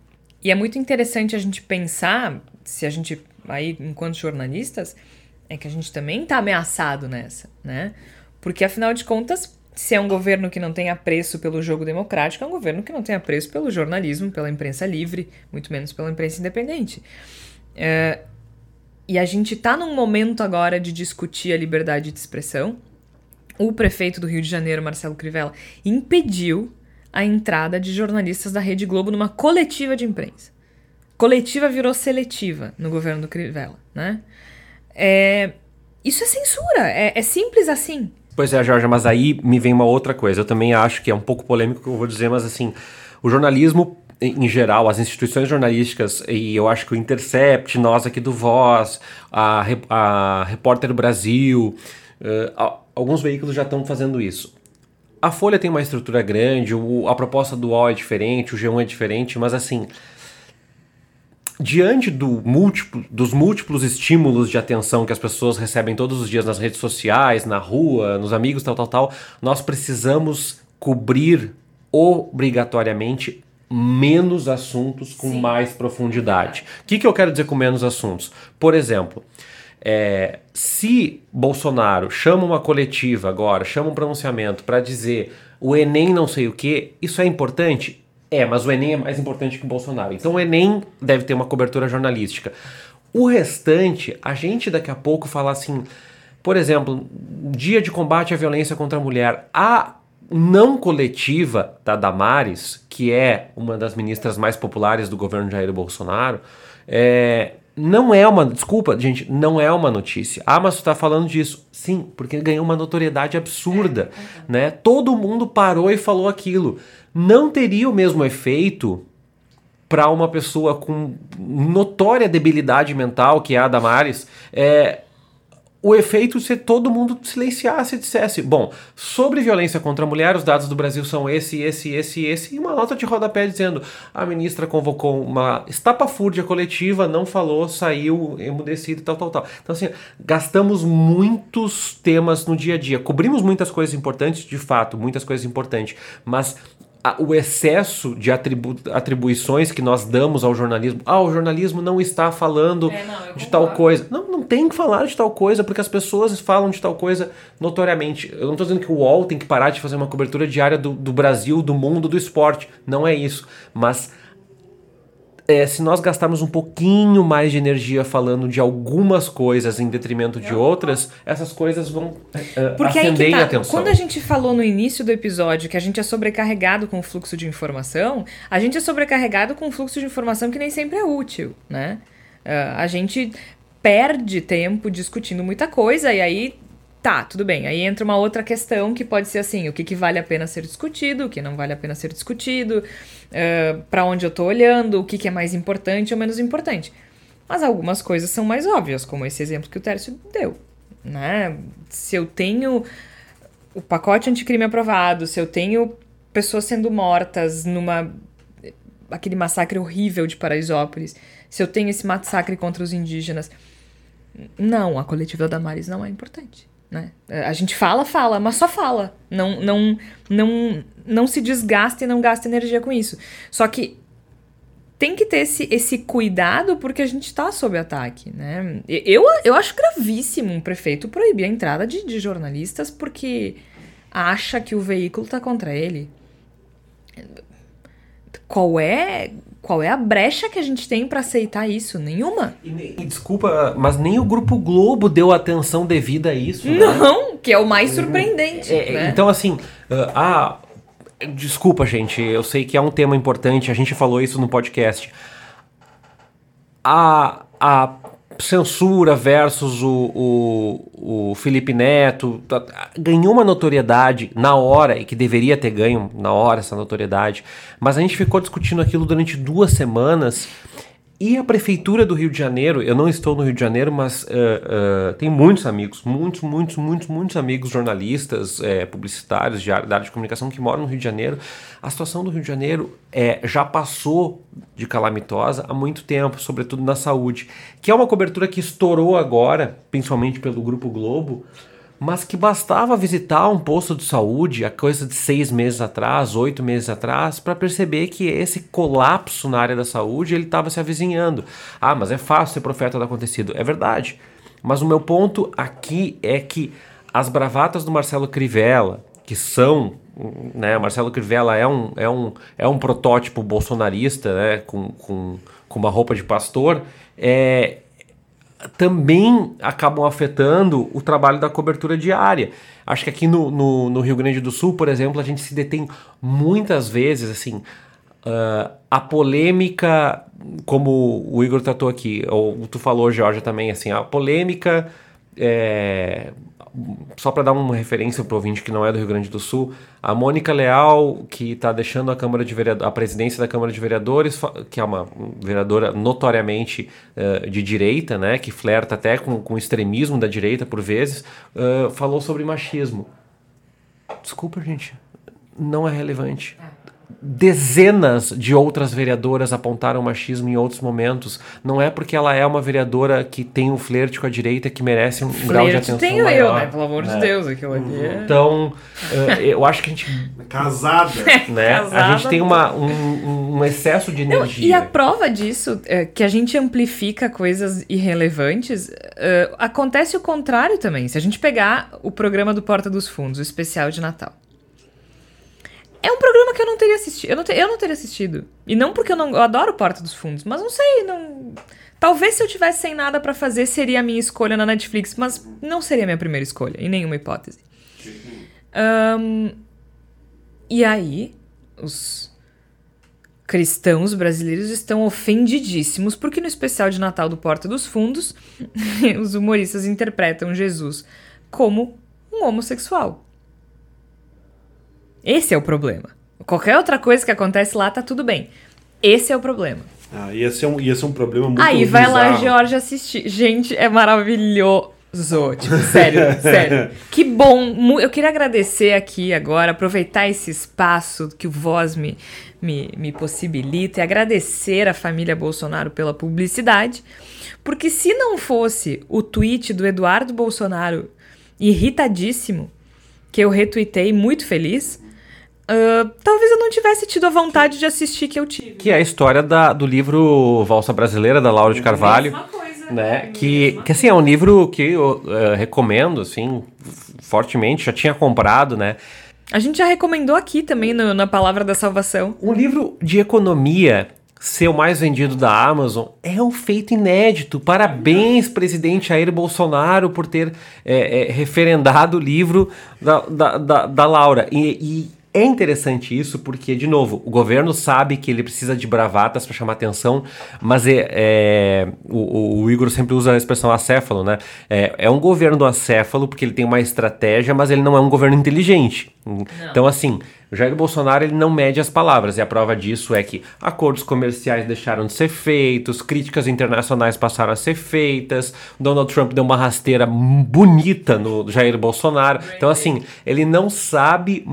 E é muito interessante a gente pensar, se a gente, aí, enquanto jornalistas, é que a gente também está ameaçado nessa, né? Porque, afinal de contas, se é um governo que não tem apreço pelo jogo democrático, é um governo que não tem apreço pelo jornalismo, pela imprensa livre, muito menos pela imprensa independente. É, e a gente está num momento agora de discutir a liberdade de expressão. O prefeito do Rio de Janeiro, Marcelo Crivella, impediu a entrada de jornalistas da Rede Globo numa coletiva de imprensa. coletiva virou seletiva no governo do Crivella, né? É, isso é censura, é, é simples assim. Pois é, Jorge, mas aí me vem uma outra coisa. Eu também acho que é um pouco polêmico o que eu vou dizer, mas assim, o jornalismo em geral, as instituições jornalísticas, e eu acho que o Intercept, nós aqui do Voz, a, a Repórter Brasil, uh, alguns veículos já estão fazendo isso. A Folha tem uma estrutura grande, o, a proposta do UOL é diferente, o G1 é diferente, mas assim, diante do múltiplo, dos múltiplos estímulos de atenção que as pessoas recebem todos os dias nas redes sociais, na rua, nos amigos, tal, tal, tal, nós precisamos cobrir obrigatoriamente menos assuntos com Sim. mais profundidade. O que, que eu quero dizer com menos assuntos? Por exemplo, é, se Bolsonaro chama uma coletiva agora, chama um pronunciamento para dizer o Enem não sei o que, isso é importante? É, mas o Enem é mais importante que o Bolsonaro. Então o Enem deve ter uma cobertura jornalística. O restante, a gente daqui a pouco fala assim, por exemplo, dia de combate à violência contra a mulher. A não coletiva da Damares, que é uma das ministras mais populares do governo Jair Bolsonaro, é, não é uma. Desculpa, gente, não é uma notícia. Ah, mas tu tá falando disso. Sim, porque ganhou uma notoriedade absurda. É, né? Todo mundo parou e falou aquilo não teria o mesmo efeito para uma pessoa com notória debilidade mental, que é a Damares, é, o efeito se todo mundo silenciasse e dissesse: bom, sobre violência contra a mulher, os dados do Brasil são esse, esse, esse, esse, e uma nota de rodapé dizendo: a ministra convocou uma estapafúrdia coletiva, não falou, saiu emudecido e tal, tal, tal. Então, assim, gastamos muitos temas no dia a dia, cobrimos muitas coisas importantes, de fato, muitas coisas importantes, mas o excesso de atribu atribuições que nós damos ao jornalismo. Ah, o jornalismo não está falando é, não, de tal coisa. Não, não tem que falar de tal coisa, porque as pessoas falam de tal coisa notoriamente. Eu não estou dizendo que o UOL tem que parar de fazer uma cobertura diária do, do Brasil, do mundo, do esporte. Não é isso. Mas é, se nós gastarmos um pouquinho mais de energia falando de algumas coisas em detrimento de outras, essas coisas vão é, Porque acender tá. atenção. Quando a gente falou no início do episódio que a gente é sobrecarregado com o fluxo de informação, a gente é sobrecarregado com um fluxo de informação que nem sempre é útil, né? Uh, a gente perde tempo discutindo muita coisa e aí Tá, tudo bem. Aí entra uma outra questão que pode ser assim: o que, que vale a pena ser discutido, o que não vale a pena ser discutido, uh, para onde eu tô olhando, o que, que é mais importante ou menos importante. Mas algumas coisas são mais óbvias, como esse exemplo que o Tércio deu. Né? Se eu tenho o pacote anticrime aprovado, se eu tenho pessoas sendo mortas numa aquele massacre horrível de Paraisópolis, se eu tenho esse massacre contra os indígenas, não, a coletiva da Maris não é importante. Né? A gente fala, fala, mas só fala. Não, não, não, não se desgasta e não gasta energia com isso. Só que tem que ter esse, esse cuidado porque a gente está sob ataque, né? Eu, eu acho gravíssimo um prefeito proibir a entrada de, de jornalistas porque acha que o veículo está contra ele. Qual é qual é a brecha que a gente tem para aceitar isso? Nenhuma. E, e, desculpa, mas nem o Grupo Globo deu atenção devida a isso. Né? Não, que é o mais surpreendente. É, né? Então, assim, uh, ah, desculpa, gente, eu sei que é um tema importante, a gente falou isso no podcast. A, a censura versus o, o, o Felipe Neto. Tá, ganhou uma notoriedade na hora e que deveria ter ganho na hora essa notoriedade, mas a gente ficou discutindo aquilo durante duas semanas e a Prefeitura do Rio de Janeiro, eu não estou no Rio de Janeiro, mas uh, uh, tem muitos amigos, muitos, muitos, muitos, muitos amigos jornalistas, é, publicitários de área, da área de comunicação que moram no Rio de Janeiro. A situação do Rio de Janeiro é, já passou de calamitosa há muito tempo, sobretudo na saúde, que é uma cobertura que estourou agora, principalmente pelo Grupo Globo, mas que bastava visitar um posto de saúde a coisa de seis meses atrás, oito meses atrás, para perceber que esse colapso na área da saúde ele estava se avizinhando. Ah, mas é fácil ser profeta do acontecido. É verdade. Mas o meu ponto aqui é que as bravatas do Marcelo Crivella, que são, né, Marcelo Crivella é um, é um, é um protótipo bolsonarista, né, com, com, com uma roupa de pastor, é, também acabam afetando o trabalho da cobertura diária. Acho que aqui no, no, no, Rio Grande do Sul, por exemplo, a gente se detém muitas vezes, assim, Uh, a polêmica, como o Igor tratou aqui, ou tu falou, Georgia, também, assim, a polêmica, é, só para dar uma referência para o ouvinte que não é do Rio Grande do Sul, a Mônica Leal, que está deixando a Câmara de Vereadores, a presidência da Câmara de Vereadores, que é uma vereadora notoriamente uh, de direita, né, que flerta até com, com o extremismo da direita por vezes, uh, falou sobre machismo. Desculpa, gente, não é relevante. É dezenas de outras vereadoras apontaram machismo em outros momentos. Não é porque ela é uma vereadora que tem um flerte com a direita que merece um flerte grau de atenção tenho maior. eu, né? Pelo amor de é. Deus, aquilo aqui é... Então, uh, eu acho que a gente... Casada. Né? Casada a gente tem uma, um, um excesso de energia. Não, e a prova disso, é, que a gente amplifica coisas irrelevantes, uh, acontece o contrário também. Se a gente pegar o programa do Porta dos Fundos, o especial de Natal. É um programa que eu não teria assistido. Eu não, eu não teria assistido. E não porque eu não. Eu adoro Porta dos Fundos, mas não sei, não. Talvez se eu tivesse sem nada para fazer, seria a minha escolha na Netflix, mas não seria a minha primeira escolha, em nenhuma hipótese. Um, e aí, os cristãos brasileiros estão ofendidíssimos porque no especial de Natal do Porta dos Fundos, os humoristas interpretam Jesus como um homossexual. Esse é o problema. Qualquer outra coisa que acontece lá tá tudo bem. Esse é o problema. Ah, ia ser um, ia ser um problema muito Aí vai bizarro. lá, George, assistir. Gente, é maravilhoso. Tipo, sério, sério. Que bom. Eu queria agradecer aqui agora, aproveitar esse espaço que o Voz me, me, me possibilita e agradecer a família Bolsonaro pela publicidade. Porque se não fosse o tweet do Eduardo Bolsonaro irritadíssimo, que eu retuitei muito feliz, Uh, talvez eu não tivesse tido a vontade de assistir que eu tive. Que é a história da, do livro Valsa Brasileira, da Laura de Carvalho. Mesma coisa, né? Que, que assim, é um livro que eu uh, recomendo, assim, fortemente. Já tinha comprado, né? A gente já recomendou aqui também no, na Palavra da Salvação. Um livro de economia ser o mais vendido da Amazon é um feito inédito. Parabéns, presidente Jair Bolsonaro, por ter é, é, referendado o livro da, da, da, da Laura. E, e é interessante isso porque, de novo, o governo sabe que ele precisa de bravatas para chamar atenção, mas é, é o, o, Igor sempre usa a expressão acéfalo, né? É, é um governo acéfalo porque ele tem uma estratégia, mas ele não é um governo inteligente. Não. Então, assim, o Jair Bolsonaro ele não mede as palavras, e a prova disso é que acordos comerciais deixaram de ser feitos, críticas internacionais passaram a ser feitas, Donald Trump deu uma rasteira bonita no Jair Bolsonaro. Então, assim, ele não sabe.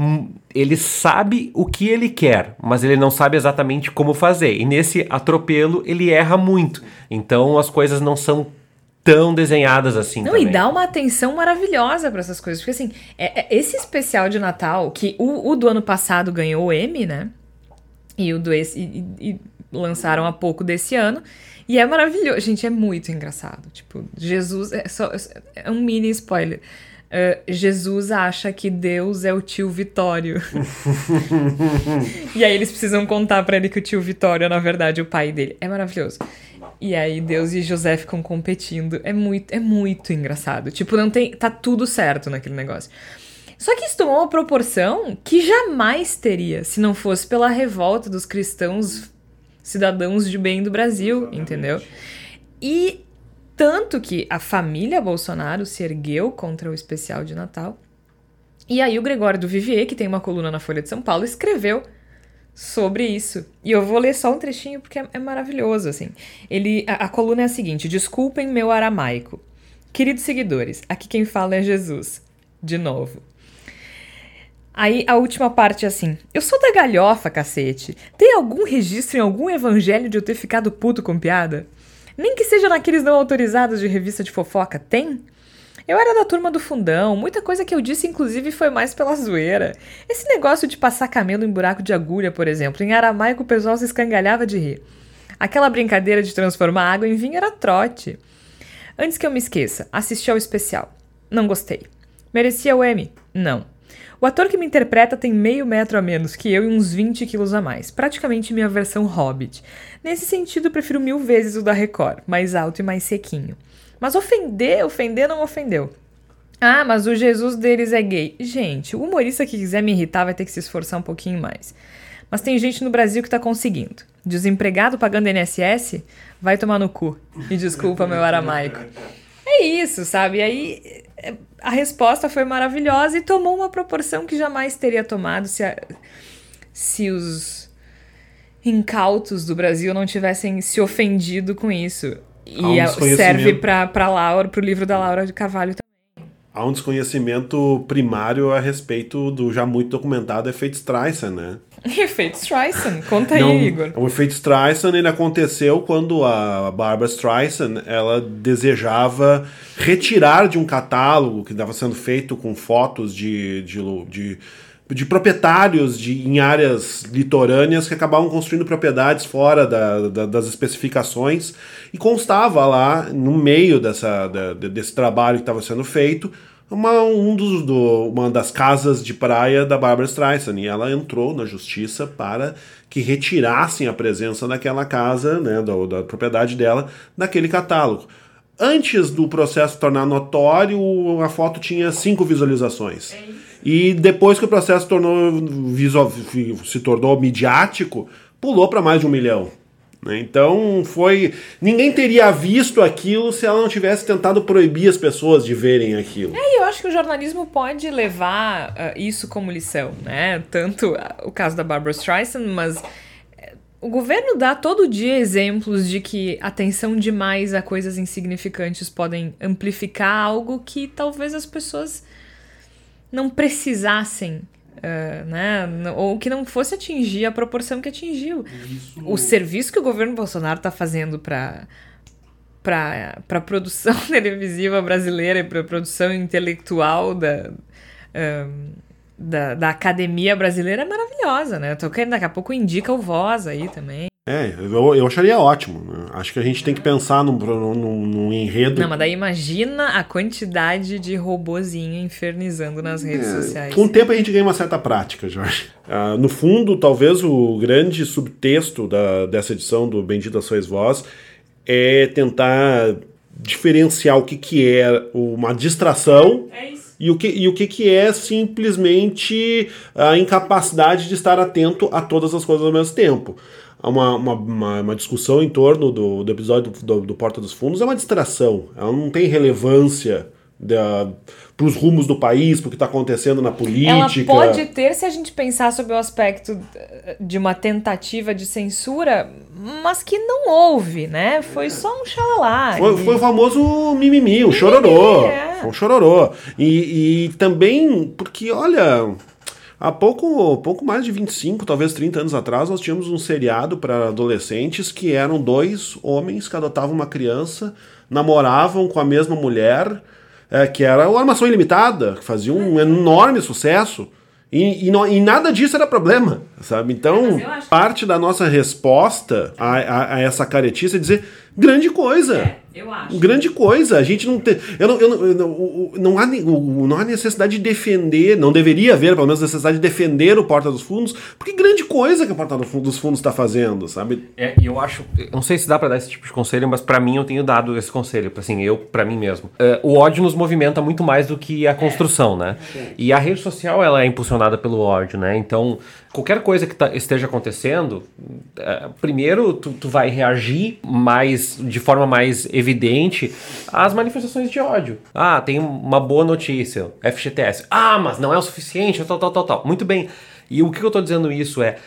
Ele sabe o que ele quer, mas ele não sabe exatamente como fazer. E nesse atropelo ele erra muito. Então as coisas não são tão desenhadas assim. Não, também. e dá uma atenção maravilhosa para essas coisas. Porque assim, é, é, esse especial de Natal, que o, o, do ano passado ganhou o M, né? E o do esse. E, e, lançaram há pouco desse ano. E é maravilhoso. Gente, é muito engraçado. Tipo, Jesus. É, só, é um mini spoiler. Uh, Jesus acha que Deus é o tio Vitório. e aí eles precisam contar para ele que o tio Vitório é, na verdade, o pai dele. É maravilhoso. E aí Deus e José ficam competindo. É muito, é muito engraçado. Tipo, não tem. Tá tudo certo naquele negócio. Só que isso tomou uma proporção que jamais teria se não fosse pela revolta dos cristãos cidadãos de bem do Brasil, Exatamente. entendeu? E tanto que a família Bolsonaro se ergueu contra o especial de Natal. E aí o Gregório do Vivier, que tem uma coluna na Folha de São Paulo, escreveu sobre isso. E eu vou ler só um trechinho porque é, é maravilhoso, assim. Ele, a, a coluna é a seguinte: Desculpem meu aramaico. Queridos seguidores, aqui quem fala é Jesus. De novo. Aí a última parte é assim: Eu sou da galhofa, cacete. Tem algum registro em algum evangelho de eu ter ficado puto com piada? Nem que seja naqueles não autorizados de revista de fofoca, tem? Eu era da turma do fundão, muita coisa que eu disse, inclusive, foi mais pela zoeira. Esse negócio de passar camelo em buraco de agulha, por exemplo, em aramaico o pessoal se escangalhava de rir. Aquela brincadeira de transformar água em vinho era trote. Antes que eu me esqueça, assisti ao especial. Não gostei. Merecia o M? Não. O ator que me interpreta tem meio metro a menos que eu e uns 20 quilos a mais, praticamente minha versão hobbit. Nesse sentido, prefiro mil vezes o da Record, mais alto e mais sequinho. Mas ofender, ofender não ofendeu. Ah, mas o Jesus deles é gay. Gente, o humorista que quiser me irritar vai ter que se esforçar um pouquinho mais. Mas tem gente no Brasil que tá conseguindo. Desempregado pagando INSS, vai tomar no cu. E desculpa meu aramaico. É isso, sabe? E aí a resposta foi maravilhosa e tomou uma proporção que jamais teria tomado se, a, se os incautos do Brasil não tivessem se ofendido com isso. E a, serve para Laura, pro livro da Laura de Carvalho. Há um desconhecimento primário a respeito do já muito documentado efeito Streisand, né? efeito Streisand, conta Não, aí, Igor. O efeito Streisand ele aconteceu quando a Barbara Streisand ela desejava retirar de um catálogo que estava sendo feito com fotos de, de, de de proprietários de, em áreas litorâneas que acabavam construindo propriedades fora da, da, das especificações e constava lá no meio dessa, da, desse trabalho que estava sendo feito uma, um dos, do, uma das casas de praia da Barbara Streisand e ela entrou na justiça para que retirassem a presença daquela casa, né, da, da propriedade dela, daquele catálogo. Antes do processo tornar notório, a foto tinha cinco visualizações. É e depois que o processo tornou, se tornou midiático, pulou para mais de um milhão. Né? Então foi. Ninguém teria visto aquilo se ela não tivesse tentado proibir as pessoas de verem aquilo. É, eu acho que o jornalismo pode levar uh, isso como lição, né? Tanto uh, o caso da Barbara Streisand, mas uh, o governo dá todo dia exemplos de que atenção demais a coisas insignificantes podem amplificar algo que talvez as pessoas não precisassem Uh, né? Ou que não fosse atingir a proporção que atingiu. Isso. O serviço que o governo Bolsonaro está fazendo para para a produção televisiva brasileira e para a produção intelectual da, uh, da, da academia brasileira é maravilhosa, né? Eu tô querendo, daqui a pouco indica o Voz aí também. É, eu, eu acharia ótimo. Né? Acho que a gente tem que pensar num, num, num, enredo. Não, mas daí imagina a quantidade de robozinho infernizando nas redes é, sociais. Com o tempo a gente ganha uma certa prática, Jorge. Ah, no fundo, talvez o grande subtexto da, dessa edição do Bendita Sois Voz é tentar diferenciar o que, que é uma distração. É isso. E o, que, e o que, que é simplesmente a incapacidade de estar atento a todas as coisas ao mesmo tempo uma, uma, uma, uma, discussão em torno do, do episódio do, do, Porta dos Fundos é uma distração. Ela não tem relevância para os rumos do país, para o que está acontecendo na política. Ela pode ter se a gente pensar sobre o aspecto de uma tentativa de censura, mas que não houve, né? Foi só um xalala. Foi, foi o famoso mimimi, o chororô. É. Foi um chororô. E, e também porque, olha, Há pouco, pouco mais de 25, talvez 30 anos atrás, nós tínhamos um seriado para adolescentes que eram dois homens que adotavam uma criança, namoravam com a mesma mulher, é, que era o Armação Ilimitada, que fazia um enorme sucesso. E, e, não, e, nada disso era problema, sabe? Então, parte da nossa resposta a, a, a, essa caretice é dizer grande coisa. É, eu acho. Grande coisa. A gente não tem. Eu não, eu não, eu não, não, há, não há necessidade de defender, não deveria haver, pelo menos, necessidade de defender o Porta dos Fundos, porque grande coisa que o Porta dos Fundos está fazendo, sabe? É, eu acho. Não sei se dá para dar esse tipo de conselho, mas para mim eu tenho dado esse conselho, assim, eu, para mim mesmo. Uh, o ódio nos movimenta muito mais do que a construção, né? E a rede social, ela é impulsionada pelo ódio, né? Então, qualquer coisa que tá, esteja acontecendo, uh, primeiro tu, tu vai reagir mais de forma mais evidente às manifestações de ódio. Ah, tem uma boa notícia, FGTS. Ah, mas não é o suficiente, tal, tal, tal, tal. Muito bem. E o que eu estou dizendo isso é,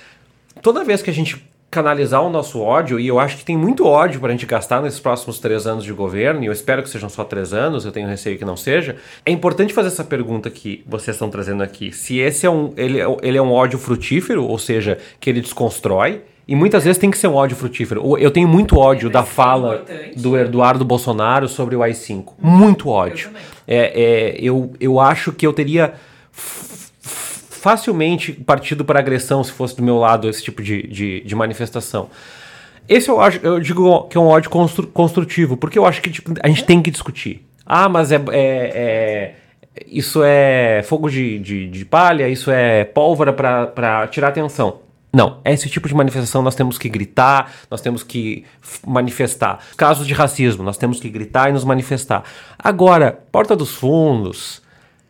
toda vez que a gente canalizar o nosso ódio, e eu acho que tem muito ódio para a gente gastar nesses próximos três anos de governo, e eu espero que sejam só três anos, eu tenho receio que não seja. É importante fazer essa pergunta que vocês estão trazendo aqui. Se esse é um, ele, ele é um ódio frutífero, ou seja, que ele desconstrói, e muitas vezes tem que ser um ódio frutífero. Eu tenho muito ódio da fala do Eduardo Bolsonaro sobre o AI-5. Muito ódio. Eu, é, é, eu, eu acho que eu teria facilmente partido para agressão se fosse do meu lado esse tipo de, de, de manifestação. Esse eu, acho, eu digo que é um ódio constru, construtivo, porque eu acho que tipo, a gente tem que discutir. Ah, mas é, é, é isso é fogo de, de, de palha, isso é pólvora para tirar atenção. Não, esse tipo de manifestação nós temos que gritar, nós temos que manifestar. Casos de racismo, nós temos que gritar e nos manifestar. Agora, Porta dos Fundos,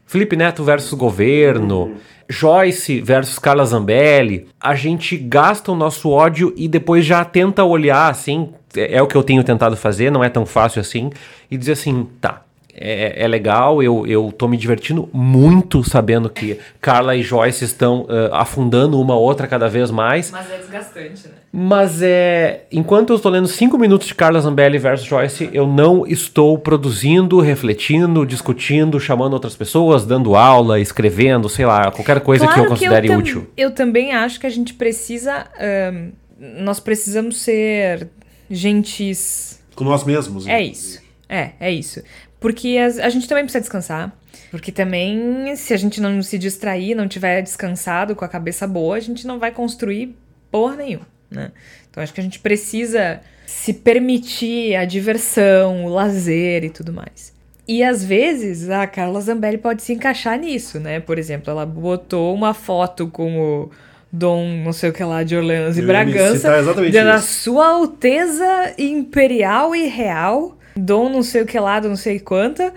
Felipe Neto versus governo, Joyce versus Carla Zambelli, a gente gasta o nosso ódio e depois já tenta olhar assim, é, é o que eu tenho tentado fazer, não é tão fácil assim, e dizer assim, tá, é, é, legal, eu, eu tô me divertindo muito sabendo que Carla e Joyce estão uh, afundando uma outra cada vez mais. Mas é desgastante, né? Mas é. Enquanto eu estou lendo 5 minutos de Carla Zambelli versus Joyce, eu não estou produzindo, refletindo, discutindo, chamando outras pessoas, dando aula, escrevendo, sei lá, qualquer coisa claro que eu considere que eu útil. Eu também acho que a gente precisa. Um, nós precisamos ser gentis. Com nós mesmos. É isso. É, é isso. Porque a, a, gente também precisa descansar. Porque também, se a gente não se distrair, não tiver descansado com a cabeça boa, a gente não vai construir porra nenhuma, né? Então acho que a gente precisa se permitir a diversão, o lazer e tudo mais. E às vezes a Carla Zambelli pode se encaixar nisso, né? Por exemplo, ela botou uma foto com o Dom, não sei o que lá, de Orleans e Bragança, da sua Alteza Imperial e Real Dom não sei o que lá, não sei quanta,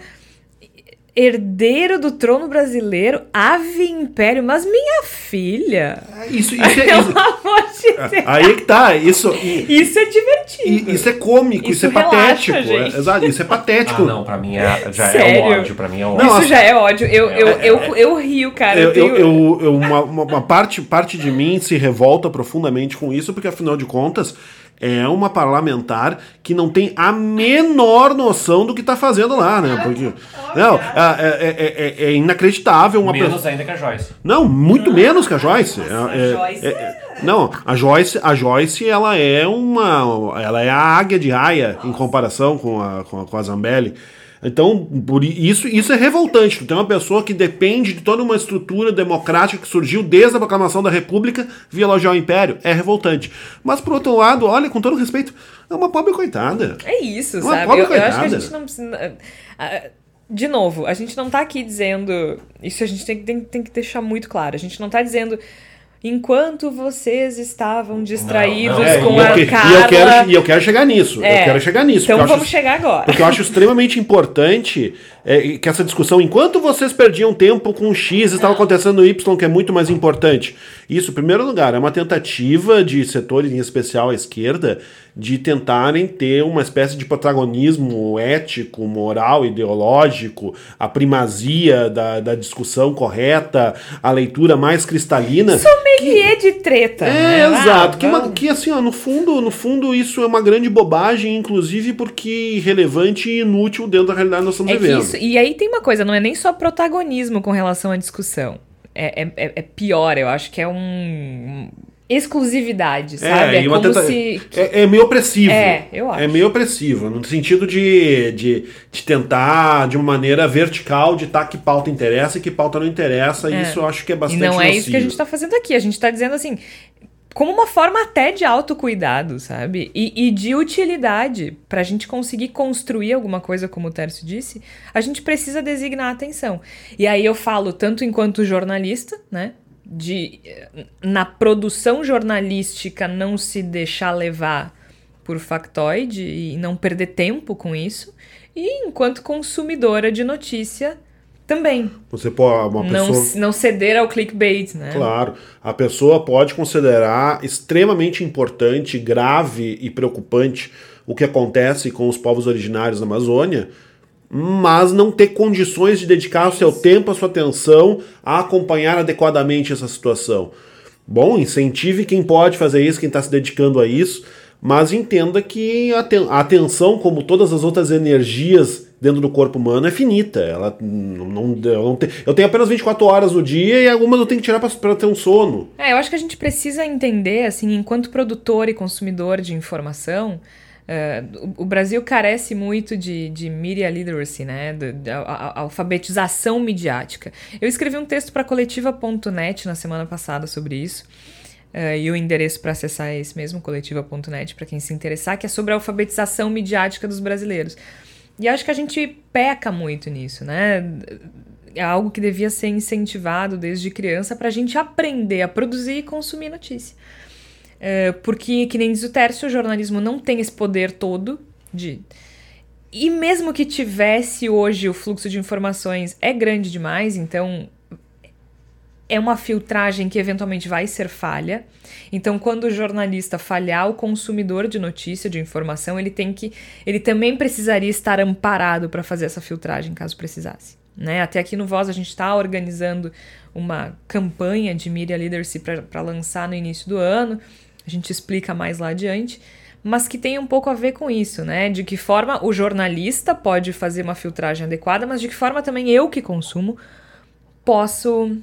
herdeiro do trono brasileiro, ave império, mas minha filha. Isso, isso é. Pelo isso, amor de é, Deus. Aí é que tá. Isso, isso é divertido. Isso é cômico, isso, isso é patético. É, exato, isso é patético. Ah, não, pra mim é, já Sério? é um ódio. Pra mim é um ódio. Não, isso já é ódio. Eu, eu, é, eu, eu, eu, rio, cara. Eu, eu, tenho... eu uma, uma, parte, parte de mim se revolta profundamente com isso, porque afinal de contas é uma parlamentar que não tem a menor noção do que está fazendo lá, né? Porque não, é, é, é, é inacreditável uma menos ainda que a Joyce. Não, muito menos que a Joyce. não, a Joyce, a Joyce, ela é uma, ela é a águia de raia em comparação com a, com a, com a Zambelli. Então, por isso, isso é revoltante. Tu tem uma pessoa que depende de toda uma estrutura democrática que surgiu desde a proclamação da República via elogiar o Império. É revoltante. Mas, por outro lado, olha, com todo respeito, é uma pobre coitada. É isso, é uma sabe? Eu, eu, acho que a gente não precisa. De novo, a gente não tá aqui dizendo. Isso a gente tem, tem, tem que deixar muito claro. A gente não tá dizendo enquanto vocês estavam distraídos não, não. É, com a que, Carla... E eu quero, e eu quero chegar nisso. É, eu quero chegar nisso. Então vamos acho, chegar agora. Porque eu acho extremamente importante é, que essa discussão, enquanto vocês perdiam tempo com X, estava acontecendo Y, que é muito mais importante. Isso, em primeiro lugar, é uma tentativa de setores, em especial a esquerda, de tentarem ter uma espécie de protagonismo ético, moral, ideológico, a primazia da, da discussão correta, a leitura mais cristalina. Sommelier que, de treta. É, né? exato. Ah, que, uma, que assim, ó, no fundo, no fundo, isso é uma grande bobagem, inclusive porque irrelevante e inútil dentro da realidade que nós estamos é vivendo. Isso, e aí tem uma coisa, não é nem só protagonismo com relação à discussão. É, é, é pior, eu acho que é um exclusividade, é, sabe? É, é como tenta... se. É, é, meio opressivo. É, eu acho. É meio opressivo, no sentido de, de, de tentar, de uma maneira vertical, de estar que pauta interessa e que pauta não interessa. É. Isso eu acho que é bastante. E não é isso que a gente está fazendo aqui. A gente está dizendo assim. Como uma forma até de autocuidado, sabe? E, e de utilidade. Para a gente conseguir construir alguma coisa, como o Tércio disse, a gente precisa designar atenção. E aí eu falo tanto enquanto jornalista, né? De na produção jornalística não se deixar levar por factoide e não perder tempo com isso. E enquanto consumidora de notícia também. Você pode uma não, pessoa... não ceder ao clickbait, né? Claro. A pessoa pode considerar extremamente importante, grave e preocupante o que acontece com os povos originários da Amazônia, mas não ter condições de dedicar o seu tempo, a sua atenção a acompanhar adequadamente essa situação. Bom, incentive quem pode fazer isso, quem está se dedicando a isso, mas entenda que a atenção, como todas as outras energias dentro do corpo humano, é finita. Ela não, eu, não tem, eu tenho apenas 24 horas no dia e algumas eu tenho que tirar para ter um sono. É, eu acho que a gente precisa entender, assim, enquanto produtor e consumidor de informação, Uh, o, Brasil carece muito de, de media literacy, né? De, de, a, a, alfabetização midiática. Eu escrevi um texto para coletiva.net na semana passada sobre isso. Uh, e o endereço para acessar é esse mesmo, coletiva.net, para quem se interessar, que é sobre a alfabetização midiática dos brasileiros. E acho que a gente peca muito nisso, né? É algo que devia ser incentivado desde criança para a gente aprender a produzir e consumir notícia. É, porque, que nem diz o Tércio, o jornalismo não tem esse poder todo de. E mesmo que tivesse hoje o fluxo de informações é grande demais, então é uma filtragem que eventualmente vai ser falha. Então, quando o jornalista falhar o consumidor de notícia, de informação, ele tem que. Ele também precisaria estar amparado para fazer essa filtragem, caso precisasse. Né? Até aqui no Voz a gente está organizando uma campanha de Media Leadership para lançar no início do ano. A gente explica mais lá adiante mas que tem um pouco a ver com isso, né? De que forma o jornalista pode fazer uma filtragem adequada, mas de que forma também eu que consumo posso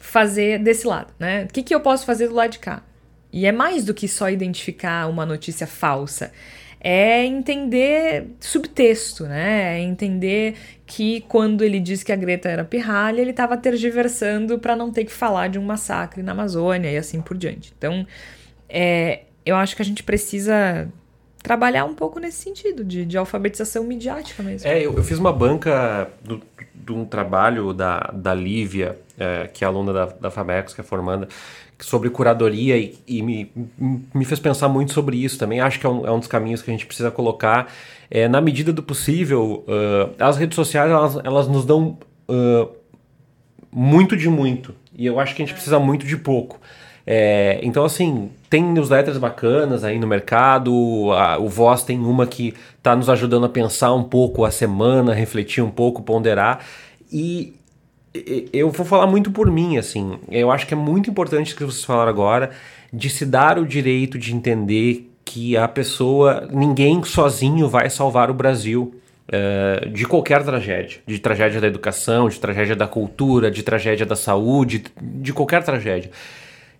fazer desse lado, né? O que, que eu posso fazer do lado de cá? E é mais do que só identificar uma notícia falsa. É entender subtexto, né? É entender que quando ele disse que a Greta era pirralha, ele estava tergiversando para não ter que falar de um massacre na Amazônia e assim por diante. Então, é, eu acho que a gente precisa trabalhar um pouco nesse sentido, de, de alfabetização midiática mesmo. É, eu, eu fiz uma banca de um trabalho da, da Lívia, é, que é aluna da, da FAMEX, que é formanda, sobre curadoria e, e, me, me fez pensar muito sobre isso também. Acho que é um, é um dos caminhos que a gente precisa colocar. É, na medida do possível, uh, as redes sociais elas, elas nos dão uh, muito de muito. E eu acho que a gente precisa muito de pouco. É, então, assim, tem newsletters bacanas aí no mercado, a, o Voz tem uma que está nos ajudando a pensar um pouco a semana, refletir um pouco, ponderar. E eu vou falar muito por mim, assim, eu acho que é muito importante o que vocês falaram agora, de se dar o direito de entender que a pessoa, ninguém sozinho vai salvar o Brasil. Uh, de qualquer tragédia, de tragédia da educação, de tragédia da cultura, de tragédia da saúde, de qualquer tragédia.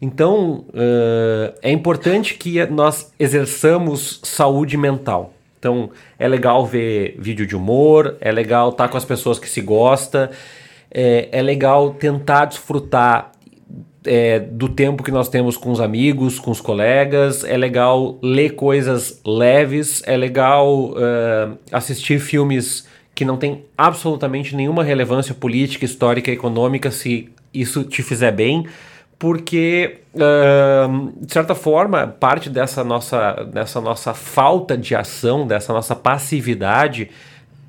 Então, uh, é importante que nós exerçamos saúde mental. Então, é legal ver vídeo de humor, é legal estar com as pessoas que se gosta, é, é legal tentar desfrutar é, do tempo que nós temos com os amigos, com os colegas, é legal ler coisas leves, é legal uh, assistir filmes que não têm absolutamente nenhuma relevância política, histórica, econômica, se isso te fizer bem porque, uh, de certa forma, parte dessa nossa, dessa nossa falta de ação, dessa nossa passividade,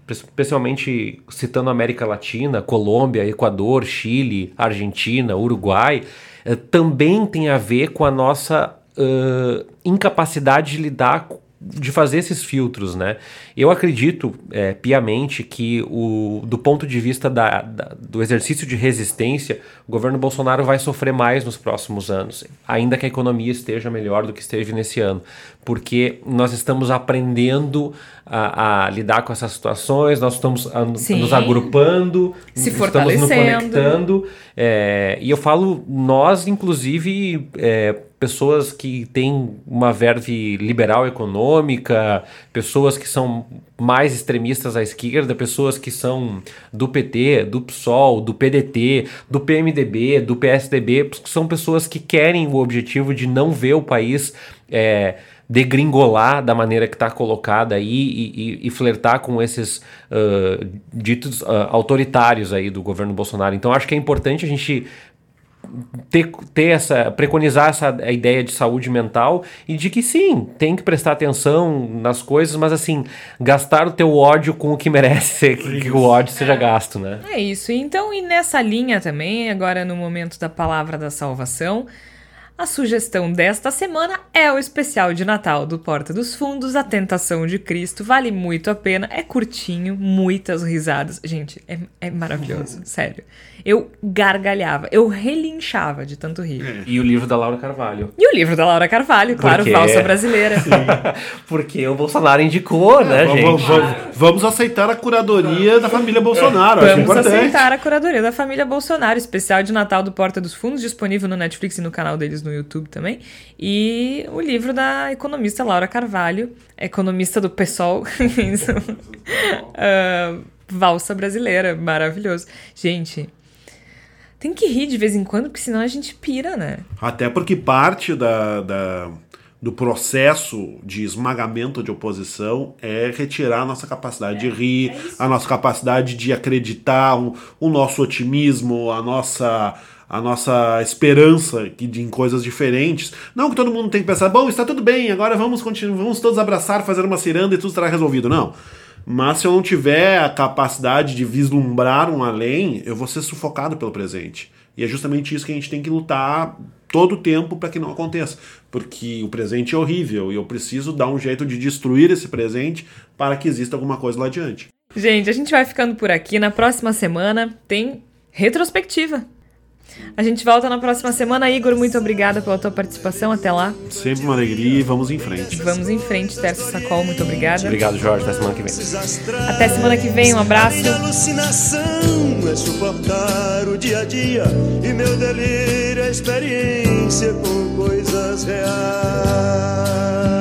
especialmente citando América Latina, Colômbia, Equador, Chile, Argentina, Uruguai, uh, também tem a ver com a nossa uh, incapacidade de lidar de fazer esses filtros, né? Eu acredito é, piamente que o, do ponto de vista da, da, do exercício de resistência, o governo Bolsonaro vai sofrer mais nos próximos anos, ainda que a economia esteja melhor do que esteve nesse ano, porque nós estamos aprendendo a, a lidar com essas situações, nós estamos a, nos agrupando, se estamos nos conectando, é, e eu falo nós, inclusive, é, pessoas que têm uma verve liberal econômica, pessoas que são mais extremistas à esquerda, pessoas que são do PT, do PSOL, do PDT, do PMDB, do PSDB, são pessoas que querem o objetivo de não ver o país é, degringolar da maneira que está colocada aí e, e, e, flertar com esses uh, ditos uh, autoritários aí do governo Bolsonaro. Então acho que é importante a gente ter, ter essa preconizar essa ideia de saúde mental e de que sim, tem que prestar atenção nas coisas, mas assim, gastar o teu ódio com o que merece que, que o ódio seja gasto, né? É isso. Então, e nessa linha também, agora no momento da palavra da salvação, a sugestão desta semana é o especial de Natal do Porta dos Fundos, A Tentação de Cristo. Vale muito a pena, é curtinho, muitas risadas. Gente, é, é maravilhoso, sério. Eu gargalhava, eu relinchava de tanto rir. E o livro da Laura Carvalho. E o livro da Laura Carvalho, claro, Porque... Valsa Brasileira. Porque o Bolsonaro indicou, né, vamos, gente? Vamos, vamos, aceitar a curadoria da família Bolsonaro. Vamos importante. aceitar a curadoria da família Bolsonaro, especial de Natal do Porta dos Fundos, disponível no Netflix e no canal deles no YouTube também. E o livro da economista Laura Carvalho, economista do PSOL. uh, valsa brasileira, maravilhoso. Gente, tem que rir de vez em quando, porque senão a gente pira, né? Até porque parte da, da, do processo de esmagamento de oposição é retirar a nossa capacidade é, de rir, é a nossa capacidade de acreditar, o, o nosso otimismo, a nossa a nossa esperança de, em coisas diferentes. Não que todo mundo tem que pensar, bom, está tudo bem, agora vamos continuar, vamos todos abraçar, fazer uma ciranda e tudo estará resolvido. Não. Mas se eu não tiver a capacidade de vislumbrar um além, eu vou ser sufocado pelo presente. E é justamente isso que a gente tem que lutar todo o tempo para que não aconteça. Porque o presente é horrível e eu preciso dar um jeito de destruir esse presente para que exista alguma coisa lá adiante. Gente, a gente vai ficando por aqui. Na próxima semana tem retrospectiva. A gente volta na próxima semana. Igor, muito obrigada pela tua participação. Até lá. Sempre uma alegria e vamos em frente. Vamos em frente, Terça Sacol. Muito obrigada. Obrigado, Jorge. Até semana que vem. Até semana que vem. Um abraço. Minha alucinação é suportar o dia a dia e meu delírio é experiência com coisas reais.